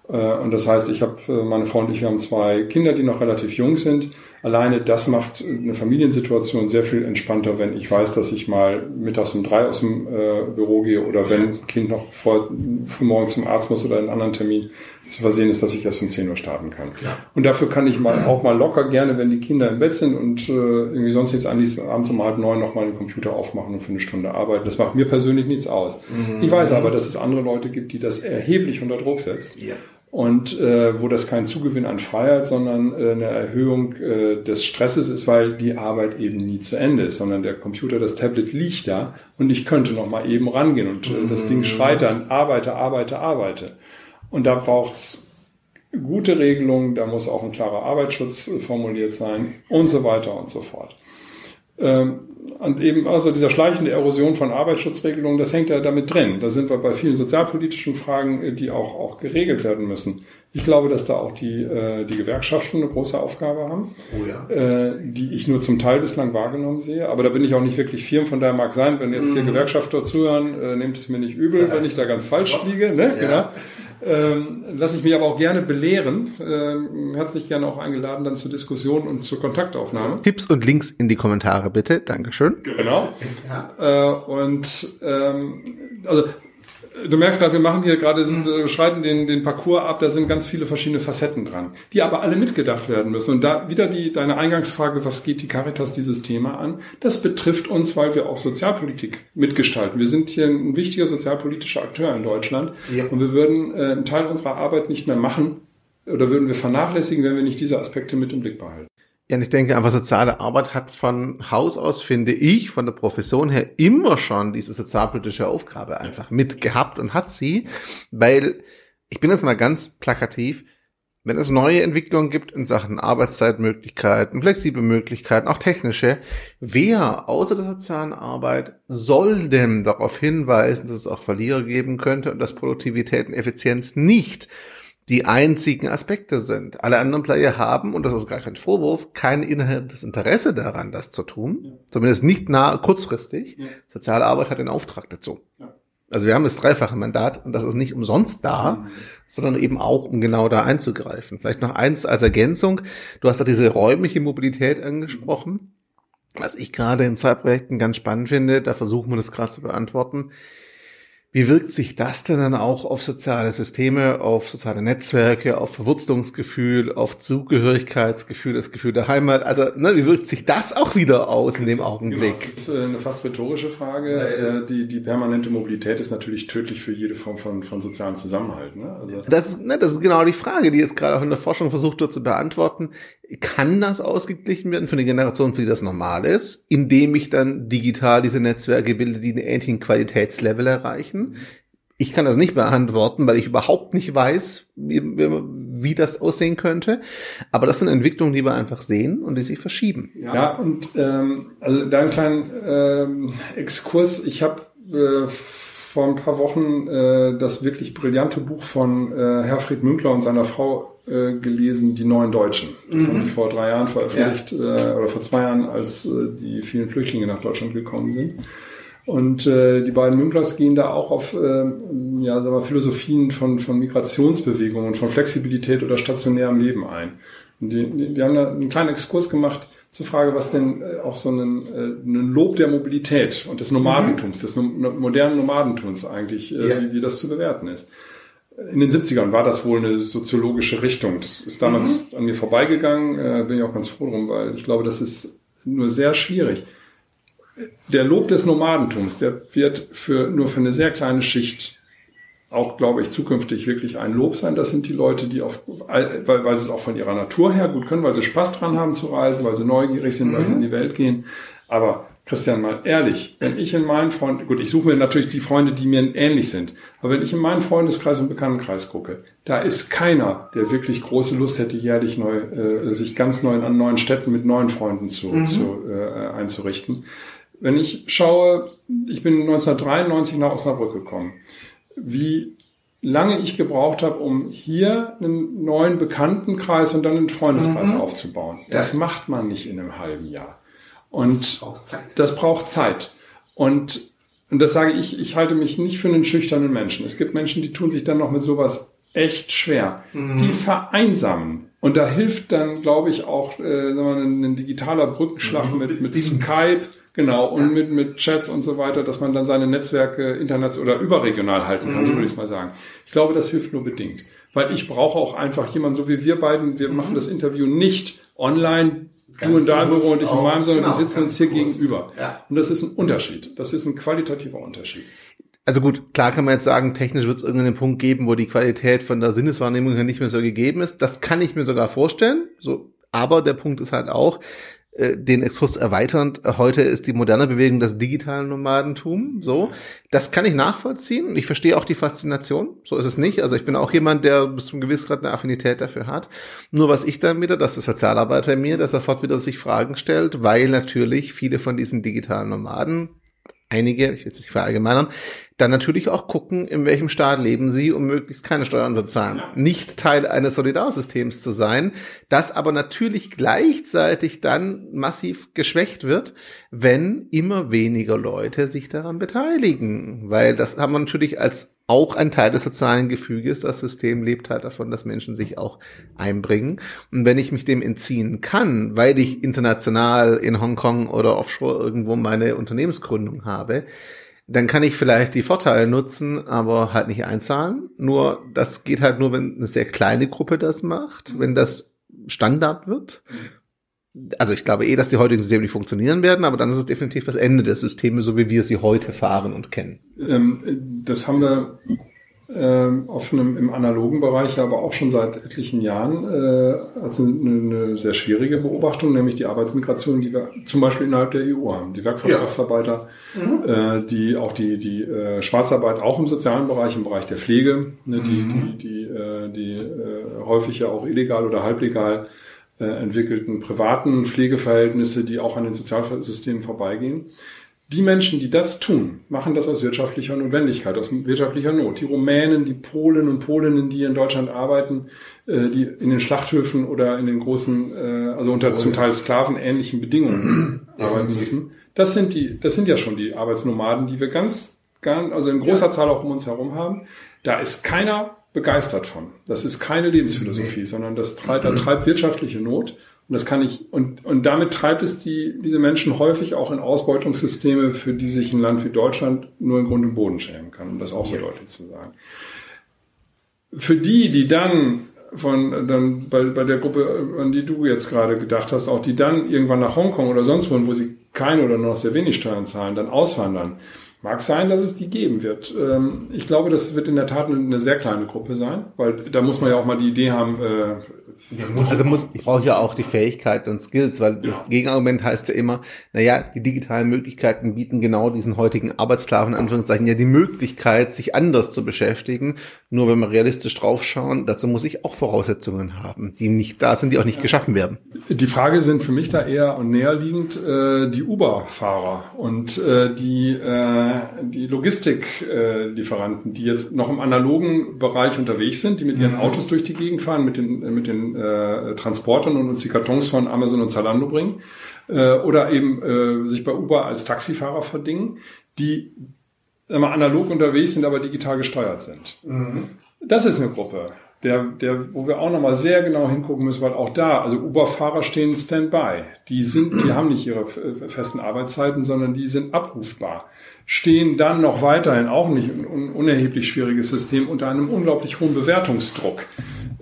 Äh, und das heißt, ich habe, äh, meine Frau und ich, wir haben zwei Kinder, die noch relativ jung sind alleine das macht eine Familiensituation sehr viel entspannter, wenn ich weiß, dass ich mal mittags um drei aus dem äh, Büro gehe oder wenn ein Kind noch vor morgens zum Arzt muss oder einen anderen Termin zu versehen ist, dass ich erst um 10 Uhr starten kann. Ja. Und dafür kann ich mal auch mal locker gerne, wenn die Kinder im Bett sind und äh, irgendwie sonst nichts anliest, abends um halb neun noch mal den Computer aufmachen und für eine Stunde arbeiten. Das macht mir persönlich nichts aus. Mhm. Ich weiß aber, dass es andere Leute gibt, die das erheblich unter Druck setzt. Ja und äh, wo das kein Zugewinn an Freiheit, sondern äh, eine Erhöhung äh, des Stresses ist, weil die Arbeit eben nie zu Ende ist, sondern der Computer, das Tablet liegt da und ich könnte noch mal eben rangehen und äh, das Ding schreit dann, arbeite, arbeite, arbeite. Und da braucht's gute Regelungen, da muss auch ein klarer Arbeitsschutz äh, formuliert sein und so weiter und so fort. Ähm, und eben also dieser schleichende Erosion von Arbeitsschutzregelungen, das hängt ja damit drin. Da sind wir bei vielen sozialpolitischen Fragen, äh, die auch, auch geregelt werden müssen. Ich glaube, dass da auch die, äh, die Gewerkschaften eine große Aufgabe haben, oh ja. äh, die ich nur zum Teil bislang wahrgenommen sehe. Aber da bin ich auch nicht wirklich firm, von daher mag sein, wenn jetzt hier mhm. Gewerkschafter zuhören, nehmt es mir nicht übel, wenn ich da ganz falsch liege. Ne? Ja. Genau. Ähm, lasse ich mich aber auch gerne belehren. Ähm, herzlich gerne auch eingeladen dann zur Diskussion und zur Kontaktaufnahme. Tipps und Links in die Kommentare bitte. Dankeschön. Genau. Ja. Äh, und ähm, also du merkst gerade, wir machen hier gerade, sind, äh, schreiten den, den Parcours ab, da sind ganz viele verschiedene Facetten dran, die aber alle mitgedacht werden müssen. Und da wieder die, deine Eingangsfrage, was geht die Caritas dieses Thema an? Das betrifft uns, weil wir auch Sozialpolitik mitgestalten. Wir sind hier ein wichtiger sozialpolitischer Akteur in Deutschland ja. und wir würden äh, einen Teil unserer Arbeit nicht mehr machen oder würden wir vernachlässigen, wenn wir nicht diese Aspekte mit im Blick behalten. Ja, ich denke einfach, soziale Arbeit hat von Haus aus, finde ich, von der Profession her immer schon diese sozialpolitische Aufgabe einfach mitgehabt und hat sie, weil ich bin jetzt mal ganz plakativ, wenn es neue Entwicklungen gibt in Sachen Arbeitszeitmöglichkeiten, flexible Möglichkeiten, auch technische, wer außer der sozialen Arbeit soll denn darauf hinweisen, dass es auch Verlierer geben könnte und dass Produktivität und Effizienz nicht die einzigen Aspekte sind. Alle anderen Player haben, und das ist gar kein Vorwurf, kein inhärentes Interesse daran, das zu tun. Ja. Zumindest nicht nah, kurzfristig. Ja. Soziale Arbeit hat den Auftrag dazu. Ja. Also wir haben das dreifache Mandat und das ist nicht umsonst da, mhm. sondern eben auch, um genau da einzugreifen. Vielleicht noch eins als Ergänzung. Du hast da diese räumliche Mobilität angesprochen. Was ich gerade in zwei Projekten ganz spannend finde, da versuchen wir das gerade zu beantworten wie wirkt sich das denn dann auch auf soziale Systeme, auf soziale Netzwerke, auf Verwurzelungsgefühl, auf Zugehörigkeitsgefühl, das Gefühl der Heimat? Also, ne, wie wirkt sich das auch wieder aus in dem Augenblick? Genau, das ist äh, eine fast rhetorische Frage. Ja. Äh, die, die permanente Mobilität ist natürlich tödlich für jede Form von, von sozialem Zusammenhalt. Ne? Also das, ist, ne, das ist genau die Frage, die jetzt gerade auch in der Forschung versucht wird zu beantworten. Kann das ausgeglichen werden für eine Generation, für die das normal ist, indem ich dann digital diese Netzwerke bilde, die einen ähnlichen Qualitätslevel erreichen? Ich kann das nicht beantworten, weil ich überhaupt nicht weiß, wie, wie das aussehen könnte. Aber das sind Entwicklungen, die wir einfach sehen und die sich verschieben. Ja, und ähm, also da einen kleinen ähm, Exkurs. Ich habe äh, vor ein paar Wochen äh, das wirklich brillante Buch von äh, Herfried Münkler und seiner Frau äh, gelesen, Die Neuen Deutschen. Das mhm. haben die vor drei Jahren veröffentlicht ja. äh, oder vor zwei Jahren, als äh, die vielen Flüchtlinge nach Deutschland gekommen sind. Und äh, die beiden Münklers gehen da auch auf äh, ja, sagen wir, Philosophien von, von Migrationsbewegungen, von Flexibilität oder stationärem Leben ein. Und die, die, die haben da einen kleinen Exkurs gemacht zur Frage, was denn äh, auch so ein, äh, ein Lob der Mobilität und des Nomadentums, mhm. des modernen Nomadentums eigentlich, äh, ja. wie, wie das zu bewerten ist. In den 70ern war das wohl eine soziologische Richtung. Das ist damals mhm. an mir vorbeigegangen, bin ich auch ganz froh drum, weil ich glaube, das ist nur sehr schwierig. Der Lob des Nomadentums, der wird für, nur für eine sehr kleine Schicht auch, glaube ich, zukünftig wirklich ein Lob sein. Das sind die Leute, die auf, weil, weil sie es auch von ihrer Natur her gut können, weil sie Spaß dran haben zu reisen, weil sie neugierig sind, mhm. weil sie in die Welt gehen. Aber Christian, mal ehrlich, wenn ich in meinen Freunden, gut, ich suche mir natürlich die Freunde, die mir ähnlich sind, aber wenn ich in meinen Freundeskreis und Bekanntenkreis gucke, da ist keiner, der wirklich große Lust hätte, jährlich neu, äh, sich ganz neu an neuen Städten mit neuen Freunden zu, mhm. zu äh, einzurichten. Wenn ich schaue, ich bin 1993 nach Osnabrück gekommen, wie lange ich gebraucht habe, um hier einen neuen Bekanntenkreis und dann einen Freundeskreis mhm. aufzubauen. Das macht man nicht in einem halben Jahr. Und das braucht Zeit. Das braucht Zeit. Und, und das sage ich, ich halte mich nicht für einen schüchternen Menschen. Es gibt Menschen, die tun sich dann noch mit sowas echt schwer. Mhm. Die vereinsamen. Und da hilft dann, glaube ich, auch äh, ein, ein digitaler Brückenschlag mhm. mit, mit Skype. Genau, und ja. mit, mit Chats und so weiter, dass man dann seine Netzwerke international oder überregional halten kann, mhm. so würde ich es mal sagen. Ich glaube, das hilft nur bedingt. Weil ich brauche auch einfach jemanden, so wie wir beiden, wir mhm. machen das Interview nicht online, Ganz du in deinem Büro und ich in meinem, sondern genau, wir sitzen uns hier bewusst. gegenüber. Ja. Und das ist ein Unterschied. Das ist ein qualitativer Unterschied. Also gut, klar kann man jetzt sagen, technisch wird es irgendeinen Punkt geben, wo die Qualität von der Sinneswahrnehmung her nicht mehr so gegeben ist. Das kann ich mir sogar vorstellen. So, aber der Punkt ist halt auch, den Exkurs erweiternd, heute ist die moderne Bewegung das digitale Nomadentum, so. Das kann ich nachvollziehen. Ich verstehe auch die Faszination. So ist es nicht. Also ich bin auch jemand, der bis zum gewissen Grad eine Affinität dafür hat. Nur was ich dann wieder, das ist Sozialarbeiter in mir, der sofort wieder sich Fragen stellt, weil natürlich viele von diesen digitalen Nomaden einige, ich will es nicht verallgemeinern, dann natürlich auch gucken, in welchem Staat leben sie, um möglichst keine Steuern zu zahlen. Nicht Teil eines Solidarsystems zu sein, das aber natürlich gleichzeitig dann massiv geschwächt wird, wenn immer weniger Leute sich daran beteiligen. Weil das haben wir natürlich als auch ein Teil des sozialen Gefüges. Das System lebt halt davon, dass Menschen sich auch einbringen. Und wenn ich mich dem entziehen kann, weil ich international in Hongkong oder offshore irgendwo meine Unternehmensgründung habe, dann kann ich vielleicht die Vorteile nutzen, aber halt nicht einzahlen. Nur das geht halt nur, wenn eine sehr kleine Gruppe das macht, wenn das Standard wird. Also ich glaube eh, dass die heutigen Systeme nicht funktionieren werden, aber dann ist es definitiv das Ende der Systeme, so wie wir sie heute fahren und kennen. Ähm, das haben wir auf einem, im analogen Bereich aber auch schon seit etlichen Jahren äh, als eine, eine, sehr schwierige Beobachtung, nämlich die Arbeitsmigration, die wir zum Beispiel innerhalb der EU haben. Die Werkvertragsarbeiter, ja. mhm. äh, die auch die, die äh, Schwarzarbeit auch im sozialen Bereich, im Bereich der Pflege, ne, die, mhm. die, die, äh, die äh, häufig ja auch illegal oder halblegal äh, entwickelten privaten Pflegeverhältnisse, die auch an den Sozialsystemen vorbeigehen. Die Menschen, die das tun, machen das aus wirtschaftlicher Notwendigkeit, aus wirtschaftlicher Not. Die Rumänen, die Polen und Polinnen, die in Deutschland arbeiten, äh, die in den Schlachthöfen oder in den großen, äh, also unter zum Teil sklavenähnlichen Bedingungen arbeiten müssen. Das sind die, das sind ja schon die Arbeitsnomaden, die wir ganz, ganz, also in großer ja. Zahl auch um uns herum haben. Da ist keiner begeistert von. Das ist keine Lebensphilosophie, sondern das treibt, da treibt wirtschaftliche Not und das kann ich, und, und damit treibt es die, diese Menschen häufig auch in Ausbeutungssysteme, für die sich ein Land wie Deutschland nur in Grund und Boden schämen kann, um das auch so deutlich zu sagen. Für die, die dann von, dann bei, bei der Gruppe, an die du jetzt gerade gedacht hast, auch die dann irgendwann nach Hongkong oder sonst wohin, wo sie keine oder nur noch sehr wenig Steuern zahlen, dann auswandern, Mag sein, dass es die geben wird. Ähm, ich glaube, das wird in der Tat eine sehr kleine Gruppe sein, weil da muss man ja auch mal die Idee haben, äh, also muss, ich brauche ja auch die Fähigkeiten und Skills, weil das ja. Gegenargument heißt ja immer, naja, die digitalen Möglichkeiten bieten genau diesen heutigen Arbeitssklaven, in Anführungszeichen, ja die Möglichkeit, sich anders zu beschäftigen. Nur wenn wir realistisch draufschauen, dazu muss ich auch Voraussetzungen haben, die nicht da sind, die auch nicht ja. geschaffen werden. Die Frage sind für mich da eher und näherliegend äh, die Uber-Fahrer und äh, die, äh, die Logistiklieferanten, die jetzt noch im analogen Bereich unterwegs sind, die mit ihren mhm. Autos durch die Gegend fahren, mit den, mit den äh, Transportern und uns die Kartons von Amazon und Zalando bringen äh, oder eben äh, sich bei Uber als Taxifahrer verdingen, die immer analog unterwegs sind, aber digital gesteuert sind. Mhm. Das ist eine Gruppe, der, der, wo wir auch nochmal sehr genau hingucken müssen, weil auch da, also Uber-Fahrer stehen Standby. Die sind, die haben nicht ihre festen Arbeitszeiten, sondern die sind abrufbar. Stehen dann noch weiterhin auch nicht ein unerheblich schwieriges System unter einem unglaublich hohen Bewertungsdruck.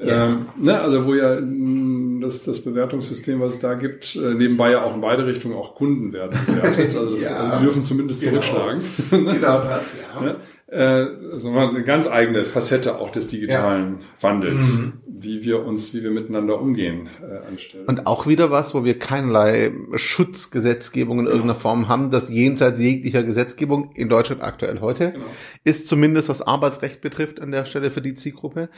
Ja. Ähm, ne, also wo ja mm, das, das Bewertungssystem, was es da gibt, äh, nebenbei ja auch in beide Richtungen auch Kunden werden bewertet. Also, das, ja. also die dürfen zumindest genau. zurückschlagen. genau das, ja. Ne? Äh, also eine ganz eigene Facette auch des digitalen ja. Wandels. Mhm. Wie wir uns, wie wir miteinander umgehen, äh, anstellen. Und auch wieder was, wo wir keinerlei Schutzgesetzgebung in irgendeiner Form haben, das jenseits jeglicher Gesetzgebung in Deutschland aktuell heute genau. ist, zumindest was Arbeitsrecht betrifft an der Stelle für die Zielgruppe.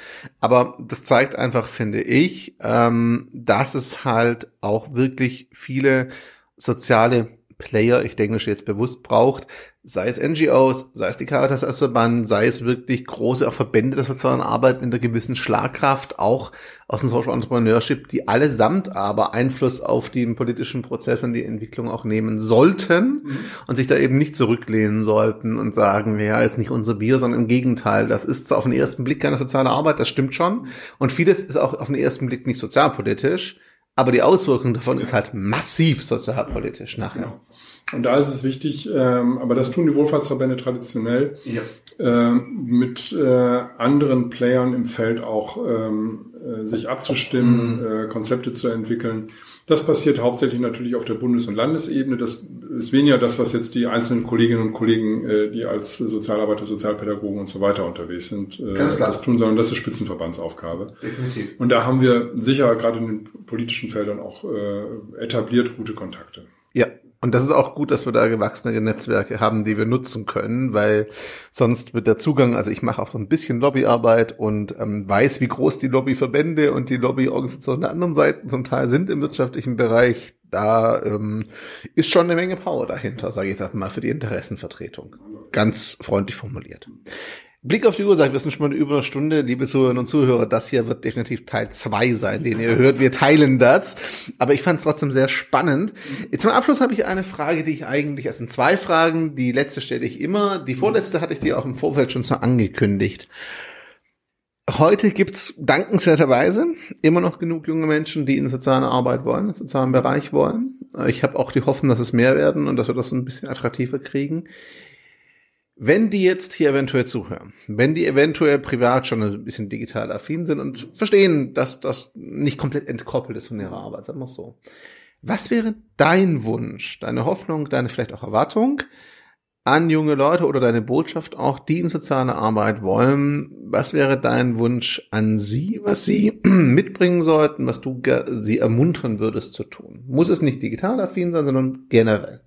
Aber das zeigt einfach, finde ich, ähm, dass es halt auch wirklich viele soziale Player, ich denke jetzt bewusst braucht, sei es NGOs, sei es die Caritas als Verband, sei es wirklich große Verbände der sozialen Arbeit mit einer gewissen Schlagkraft, auch aus dem Social Entrepreneurship, die allesamt aber Einfluss auf den politischen Prozess und die Entwicklung auch nehmen sollten mhm. und sich da eben nicht zurücklehnen sollten und sagen, ja, ist nicht unser Bier, sondern im Gegenteil, das ist auf den ersten Blick keine soziale Arbeit, das stimmt schon. Und vieles ist auch auf den ersten Blick nicht sozialpolitisch, aber die Auswirkung davon ist halt massiv sozialpolitisch nachher. Genau. Und da ist es wichtig, ähm, aber das tun die Wohlfahrtsverbände traditionell, ja. ähm, mit äh, anderen Playern im Feld auch ähm, äh, sich abzustimmen, mhm. äh, Konzepte zu entwickeln. Das passiert hauptsächlich natürlich auf der Bundes- und Landesebene. Das ist weniger das, was jetzt die einzelnen Kolleginnen und Kollegen, äh, die als Sozialarbeiter, Sozialpädagogen und so weiter unterwegs sind, äh, das tun, sondern das ist Spitzenverbandsaufgabe. Definitiv. Und da haben wir sicher gerade in den politischen Feldern auch äh, etabliert gute Kontakte. Und das ist auch gut, dass wir da gewachsene Netzwerke haben, die wir nutzen können, weil sonst wird der Zugang, also ich mache auch so ein bisschen Lobbyarbeit und ähm, weiß, wie groß die Lobbyverbände und die Lobbyorganisationen der anderen Seiten zum Teil sind im wirtschaftlichen Bereich. Da ähm, ist schon eine Menge Power dahinter, sage ich jetzt mal, für die Interessenvertretung. Ganz freundlich formuliert. Blick auf die Uhr sagt, wir sind schon mal über eine Stunde, liebe Zuhörerinnen und Zuhörer. Das hier wird definitiv Teil zwei sein, den ihr hört. Wir teilen das. Aber ich fand es trotzdem sehr spannend. Zum Abschluss habe ich eine Frage, die ich eigentlich, es sind zwei Fragen. Die letzte stelle ich immer. Die vorletzte hatte ich dir auch im Vorfeld schon so angekündigt. Heute gibt's dankenswerterweise immer noch genug junge Menschen, die in soziale Arbeit wollen, in sozialen Bereich wollen. Ich habe auch die Hoffnung, dass es mehr werden und dass wir das ein bisschen attraktiver kriegen. Wenn die jetzt hier eventuell zuhören, wenn die eventuell privat schon ein bisschen digital affin sind und verstehen, dass das nicht komplett entkoppelt ist von ihrer Arbeit, sagen wir es so. Was wäre dein Wunsch, deine Hoffnung, deine vielleicht auch Erwartung an junge Leute oder deine Botschaft auch, die in soziale Arbeit wollen? Was wäre dein Wunsch an sie, was sie mitbringen sollten, was du sie ermuntern würdest zu tun? Muss es nicht digital affin sein, sondern generell?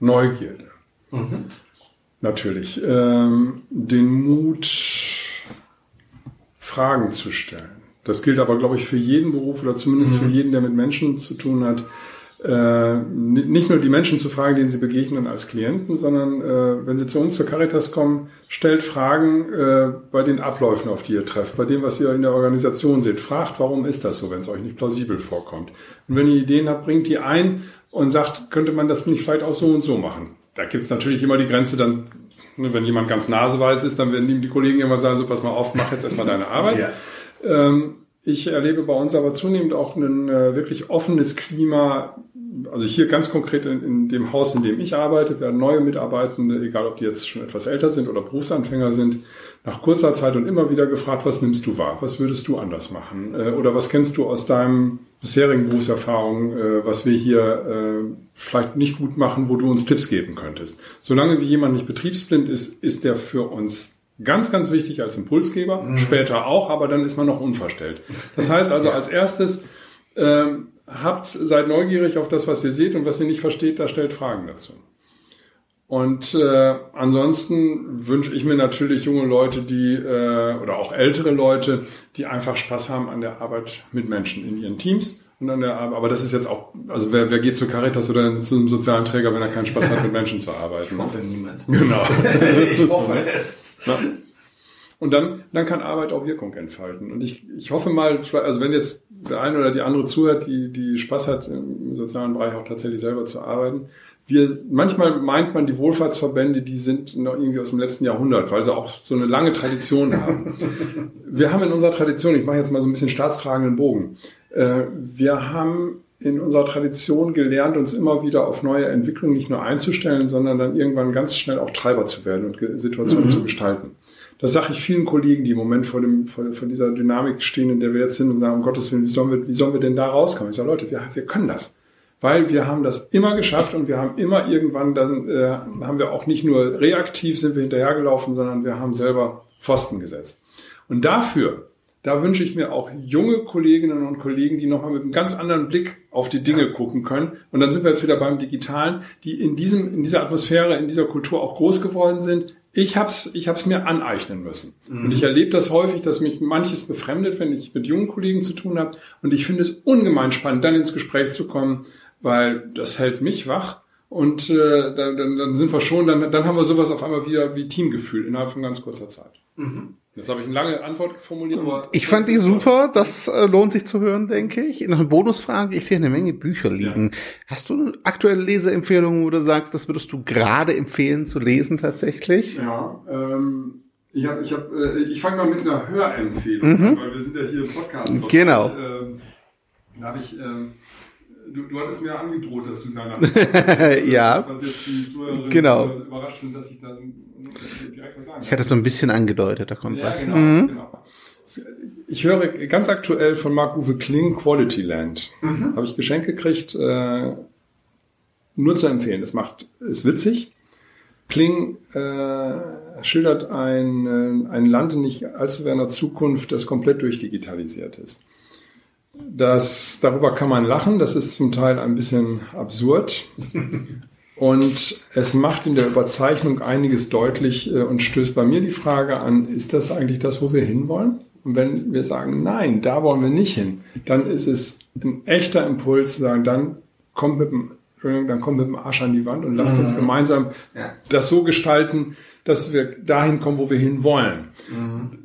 Neugierde. Mhm. Natürlich. Ähm, den Mut, Fragen zu stellen. Das gilt aber, glaube ich, für jeden Beruf oder zumindest mhm. für jeden, der mit Menschen zu tun hat. Äh, nicht nur die Menschen zu fragen, denen sie begegnen als Klienten, sondern äh, wenn sie zu uns zur Caritas kommen, stellt Fragen äh, bei den Abläufen, auf die ihr trefft, bei dem, was ihr in der Organisation seht. Fragt, warum ist das so, wenn es euch nicht plausibel vorkommt. Und wenn ihr Ideen habt, bringt die ein und sagt, könnte man das nicht vielleicht auch so und so machen. Da gibt's natürlich immer die Grenze dann, ne, wenn jemand ganz naseweiß ist, dann werden ihm die Kollegen irgendwann sagen, so pass mal auf, mach jetzt erstmal deine Arbeit. Ja. Ähm, ich erlebe bei uns aber zunehmend auch ein äh, wirklich offenes Klima. Also hier ganz konkret in, in, dem Haus, in dem ich arbeite, werden neue Mitarbeitende, egal ob die jetzt schon etwas älter sind oder Berufsanfänger sind, nach kurzer Zeit und immer wieder gefragt, was nimmst du wahr? Was würdest du anders machen? Äh, oder was kennst du aus deinem bisherigen Berufserfahrung, äh, was wir hier vielleicht nicht gut machen, wo du uns Tipps geben könntest? Solange wie jemand nicht betriebsblind ist, ist der für uns ganz, ganz wichtig als Impulsgeber, mhm. später auch, aber dann ist man noch unverstellt. Das heißt also als erstes, ähm, habt, seid neugierig auf das, was ihr seht und was ihr nicht versteht, da stellt Fragen dazu. Und äh, ansonsten wünsche ich mir natürlich junge Leute, die äh, oder auch ältere Leute, die einfach Spaß haben an der Arbeit mit Menschen in ihren Teams der Arbeit. Aber das ist jetzt auch, also wer, wer geht zu Caritas oder zu einem sozialen Träger, wenn er keinen Spaß hat, mit Menschen zu arbeiten? Ich hoffe niemand. Genau. ich hoffe es. Na? Und dann, dann kann Arbeit auch Wirkung entfalten. Und ich, ich hoffe mal, also wenn jetzt der eine oder die andere zuhört, die, die Spaß hat, im sozialen Bereich auch tatsächlich selber zu arbeiten, wir, manchmal meint man, die Wohlfahrtsverbände, die sind noch irgendwie aus dem letzten Jahrhundert, weil sie auch so eine lange Tradition haben. wir haben in unserer Tradition, ich mache jetzt mal so ein bisschen staatstragenden Bogen, wir haben in unserer Tradition gelernt, uns immer wieder auf neue Entwicklungen nicht nur einzustellen, sondern dann irgendwann ganz schnell auch Treiber zu werden und Situationen mhm. zu gestalten. Das sage ich vielen Kollegen, die im Moment vor, dem, vor, vor, dieser Dynamik stehen, in der wir jetzt sind und sagen, um Gottes Willen, wie sollen wir, wie sollen wir denn da rauskommen? Ich sage, Leute, wir, wir können das weil wir haben das immer geschafft und wir haben immer irgendwann dann, äh, haben wir auch nicht nur reaktiv sind wir hinterhergelaufen, sondern wir haben selber Pfosten gesetzt. Und dafür, da wünsche ich mir auch junge Kolleginnen und Kollegen, die nochmal mit einem ganz anderen Blick auf die Dinge ja. gucken können. Und dann sind wir jetzt wieder beim Digitalen, die in diesem, in dieser Atmosphäre, in dieser Kultur auch groß geworden sind. Ich hab's, ich hab's mir aneignen müssen. Mhm. Und ich erlebe das häufig, dass mich manches befremdet, wenn ich mit jungen Kollegen zu tun habe. Und ich finde es ungemein spannend, dann ins Gespräch zu kommen, weil das hält mich wach. Und äh, dann, dann sind wir schon, dann, dann haben wir sowas auf einmal wieder wie Teamgefühl innerhalb von ganz kurzer Zeit. Mhm. Jetzt habe ich eine lange Antwort formuliert. Aber ich fand die super, das äh, lohnt sich zu hören, denke ich. Noch eine Bonusfrage, ich sehe eine Menge Bücher liegen. Ja. Hast du eine aktuelle Leseempfehlung, wo du sagst, das würdest du gerade empfehlen zu lesen tatsächlich? Ja, ähm, ich, hab, ich, hab, äh, ich fange mal mit einer Hörempfehlung mhm. an, weil wir sind ja hier im Podcast. Genau. Ich, ähm, da habe ich... Ähm, du, du hattest mir angedroht, dass du danach. ja. Falls jetzt die Zuhörerinnen genau. überrascht sind, dass ich da so direkt was sagen Ich hatte so ein bisschen angedeutet, da kommt ja, was. Genau, mhm. genau. Ich höre ganz aktuell von Marc-Uwe Kling Quality Land. Mhm. Habe ich Geschenk gekriegt. Äh, nur zu empfehlen. Es macht, ist witzig. Kling äh, schildert ein, äh, ein Land in nicht allzu ferner Zukunft, das komplett durchdigitalisiert ist. Das, darüber kann man lachen, das ist zum Teil ein bisschen absurd. Und es macht in der Überzeichnung einiges deutlich äh, und stößt bei mir die Frage an, ist das eigentlich das, wo wir hinwollen? Und wenn wir sagen, nein, da wollen wir nicht hin, dann ist es ein echter Impuls zu sagen, dann kommt mit dem, dann kommt mit dem Arsch an die Wand und lasst mhm. uns gemeinsam ja. das so gestalten, dass wir dahin kommen, wo wir hin wollen. Mhm.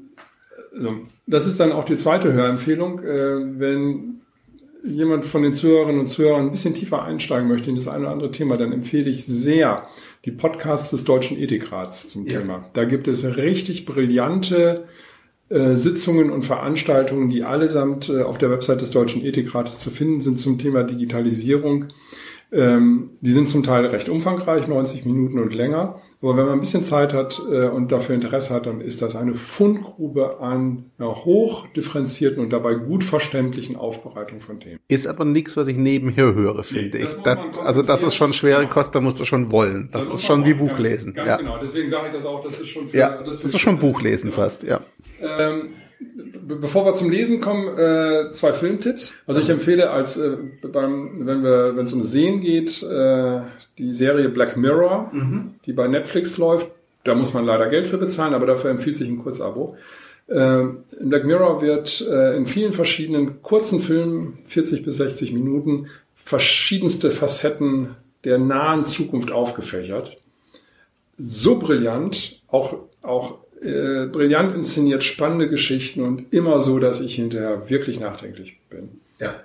Also, das ist dann auch die zweite Hörempfehlung. Äh, wenn jemand von den Zuhörerinnen und Zuhörern ein bisschen tiefer einsteigen möchte in das eine oder andere Thema, dann empfehle ich sehr die Podcasts des Deutschen Ethikrats zum ja. Thema. Da gibt es richtig brillante äh, Sitzungen und Veranstaltungen, die allesamt äh, auf der Website des Deutschen Ethikrates zu finden sind zum Thema Digitalisierung. Ähm, die sind zum Teil recht umfangreich, 90 Minuten und länger. Aber wenn man ein bisschen Zeit hat äh, und dafür Interesse hat, dann ist das eine Fundgrube an einer hoch differenzierten und dabei gut verständlichen Aufbereitung von Themen. Ist aber nichts, was ich nebenher höre, finde nee, ich. Das, also das ist schon schwere Kost, da musst du schon wollen. Das, das ist schon wie Buchlesen. Ganz, ganz ja. genau, deswegen sage ich das auch, das ist schon für, ja, das, das ist schon Buchlesen fast, ja. Ähm, bevor wir zum Lesen kommen, äh, zwei Filmtipps. Also ich empfehle als äh, beim, wenn wir, wenn es um Sehen geht, äh, die Serie Black Mirror, mhm. die bei Netflix läuft. Da muss man leider Geld für bezahlen, aber dafür empfiehlt sich ein Kurzabo. Äh, in Black Mirror wird äh, in vielen verschiedenen kurzen Filmen, 40 bis 60 Minuten, verschiedenste Facetten der nahen Zukunft aufgefächert. So brillant, auch, auch äh, brillant inszeniert, spannende Geschichten und immer so, dass ich hinterher wirklich nachdenklich bin. Ja.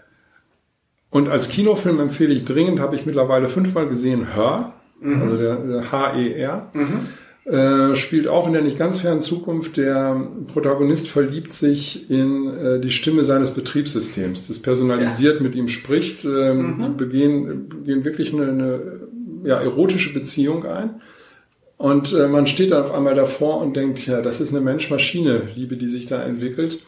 Und als Kinofilm empfehle ich dringend, habe ich mittlerweile fünfmal gesehen, Hör, mhm. also der, der H-E-R. Mhm. Äh, spielt auch in der nicht ganz fernen Zukunft. Der Protagonist verliebt sich in äh, die Stimme seines Betriebssystems, das personalisiert ja. mit ihm spricht. Ähm, mhm. Die begehen, begehen wirklich eine, eine ja, erotische Beziehung ein. Und äh, man steht dann auf einmal davor und denkt, ja, das ist eine Mensch-Maschine-Liebe, die sich da entwickelt,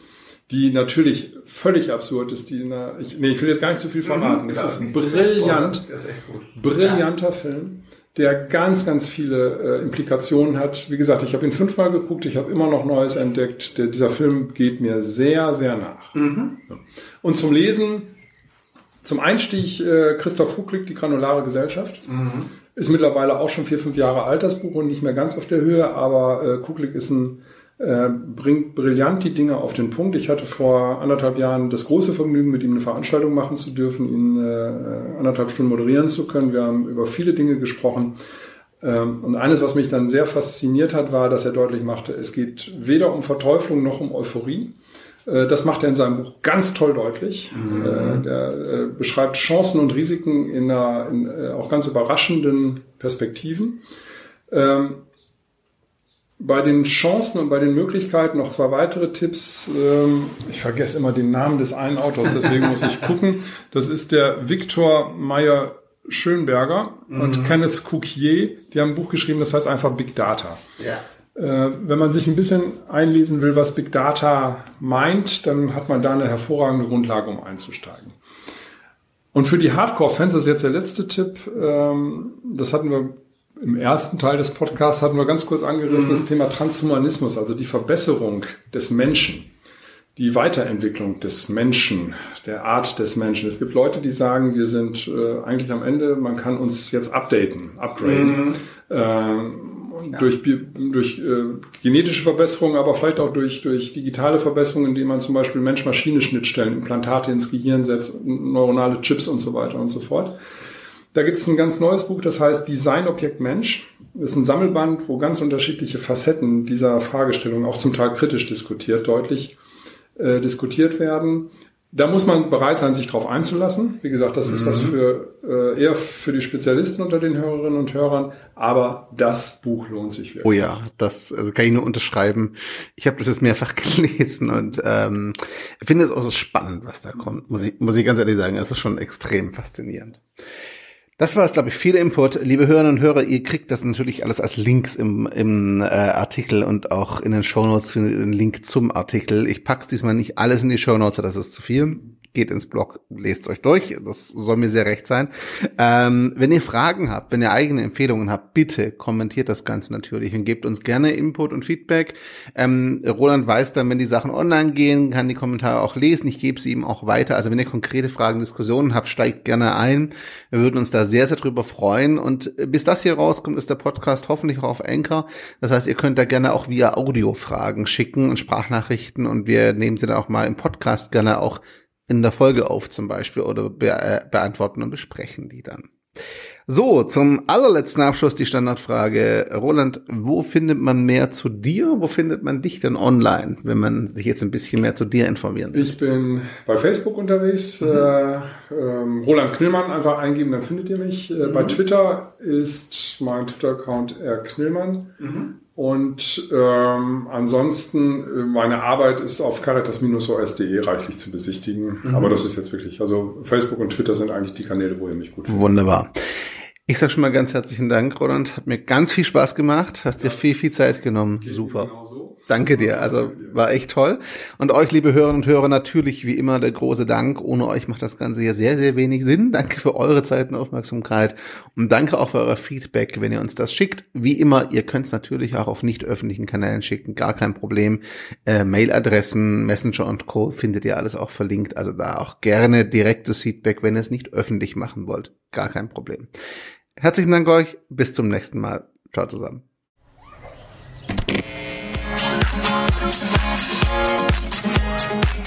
die natürlich völlig absurd ist. Die einer, ich, nee, ich will jetzt gar nicht zu viel verraten. Mhm, das ist ein brillant, das ist brillanter ja. Film, der ganz, ganz viele äh, Implikationen hat. Wie gesagt, ich habe ihn fünfmal geguckt, ich habe immer noch Neues entdeckt. Der, dieser Film geht mir sehr, sehr nach. Mhm. Und zum Lesen, zum Einstieg äh, Christoph Hucklick, die granulare Gesellschaft. Mhm ist mittlerweile auch schon vier, fünf Jahre alt, das Buch, und nicht mehr ganz auf der Höhe, aber äh, Kuglik ist ein, äh, bringt brillant die Dinge auf den Punkt. Ich hatte vor anderthalb Jahren das große Vergnügen, mit ihm eine Veranstaltung machen zu dürfen, ihn äh, anderthalb Stunden moderieren zu können. Wir haben über viele Dinge gesprochen. Ähm, und eines, was mich dann sehr fasziniert hat, war, dass er deutlich machte, es geht weder um Verteuflung noch um Euphorie, das macht er in seinem Buch ganz toll deutlich. Mhm. Äh, er äh, beschreibt Chancen und Risiken in, einer, in auch ganz überraschenden Perspektiven. Ähm, bei den Chancen und bei den Möglichkeiten noch zwei weitere Tipps. Ähm, ich vergesse immer den Namen des einen Autors, deswegen muss ich gucken. Das ist der Viktor Meyer Schönberger mhm. und Kenneth Couquier. Die haben ein Buch geschrieben, das heißt einfach Big Data. Ja. Äh, wenn man sich ein bisschen einlesen will, was Big Data meint, dann hat man da eine hervorragende Grundlage, um einzusteigen. Und für die Hardcore-Fans, das ist jetzt der letzte Tipp, ähm, das hatten wir Im ersten Teil des Podcasts hatten wir ganz kurz angerissen mhm. das Thema Transhumanismus, also die Verbesserung des Menschen, die Weiterentwicklung des Menschen, der Art des Menschen. Es gibt Leute, die sagen, wir sind äh, eigentlich am Ende, man kann uns jetzt updaten, upgraden. Mhm. Ähm, ja. durch, durch äh, genetische Verbesserungen, aber vielleicht auch durch, durch digitale Verbesserungen, indem man zum Beispiel Mensch-Maschine-Schnittstellen, Implantate ins Gehirn setzt, neuronale Chips und so weiter und so fort. Da gibt es ein ganz neues Buch, das heißt Design Objekt Mensch. Das ist ein Sammelband, wo ganz unterschiedliche Facetten dieser Fragestellung auch zum Teil kritisch diskutiert, deutlich äh, diskutiert werden. Da muss man bereit sein, sich darauf einzulassen. Wie gesagt, das ist mhm. was für äh, eher für die Spezialisten unter den Hörerinnen und Hörern, aber das Buch lohnt sich wirklich. Oh ja, das also kann ich nur unterschreiben. Ich habe das jetzt mehrfach gelesen und ähm, finde es auch so spannend, was da kommt. Muss ich, muss ich ganz ehrlich sagen, es ist schon extrem faszinierend. Das war es, glaube ich, viel Input. Liebe Hörerinnen und Hörer, ihr kriegt das natürlich alles als Links im, im äh, Artikel und auch in den Shownotes den Link zum Artikel. Ich pack's diesmal nicht alles in die Shownotes, das ist zu viel geht ins Blog, lest euch durch. Das soll mir sehr recht sein. Ähm, wenn ihr Fragen habt, wenn ihr eigene Empfehlungen habt, bitte kommentiert das Ganze natürlich und gebt uns gerne Input und Feedback. Ähm, Roland weiß dann, wenn die Sachen online gehen, kann die Kommentare auch lesen. Ich gebe sie ihm auch weiter. Also wenn ihr konkrete Fragen, Diskussionen habt, steigt gerne ein. Wir würden uns da sehr, sehr drüber freuen. Und bis das hier rauskommt, ist der Podcast hoffentlich auch auf Anchor. Das heißt, ihr könnt da gerne auch via Audio Fragen schicken und Sprachnachrichten und wir nehmen sie dann auch mal im Podcast gerne auch in der Folge auf zum Beispiel oder be äh, beantworten und besprechen die dann. So, zum allerletzten Abschluss die Standardfrage. Roland, wo findet man mehr zu dir? Wo findet man dich denn online, wenn man sich jetzt ein bisschen mehr zu dir informieren will? Ich bin bei Facebook unterwegs. Mhm. Äh, ähm, Roland Knillmann einfach eingeben, dann findet ihr mich. Äh, mhm. Bei Twitter ist mein Twitter-Account R. Knillmann. Mhm. Und ähm, ansonsten, äh, meine Arbeit ist auf caritas-os.de reichlich zu besichtigen. Mhm. Aber das ist jetzt wirklich, also Facebook und Twitter sind eigentlich die Kanäle, wo ihr mich gut findet. Wunderbar. Ich sag schon mal ganz herzlichen Dank, Roland. Hat mir ganz viel Spaß gemacht. Hast dir viel, viel Zeit genommen. Super. Genau Danke dir. Also war echt toll. Und euch, liebe Hörerinnen und Hörer, natürlich wie immer der große Dank. Ohne euch macht das Ganze hier sehr, sehr wenig Sinn. Danke für eure Zeit und Aufmerksamkeit. Und danke auch für euer Feedback, wenn ihr uns das schickt. Wie immer, ihr könnt es natürlich auch auf nicht öffentlichen Kanälen schicken. Gar kein Problem. Äh, Mailadressen, Messenger und Co. findet ihr alles auch verlinkt. Also da auch gerne direktes Feedback, wenn ihr es nicht öffentlich machen wollt. Gar kein Problem. Herzlichen Dank euch. Bis zum nächsten Mal. Ciao zusammen.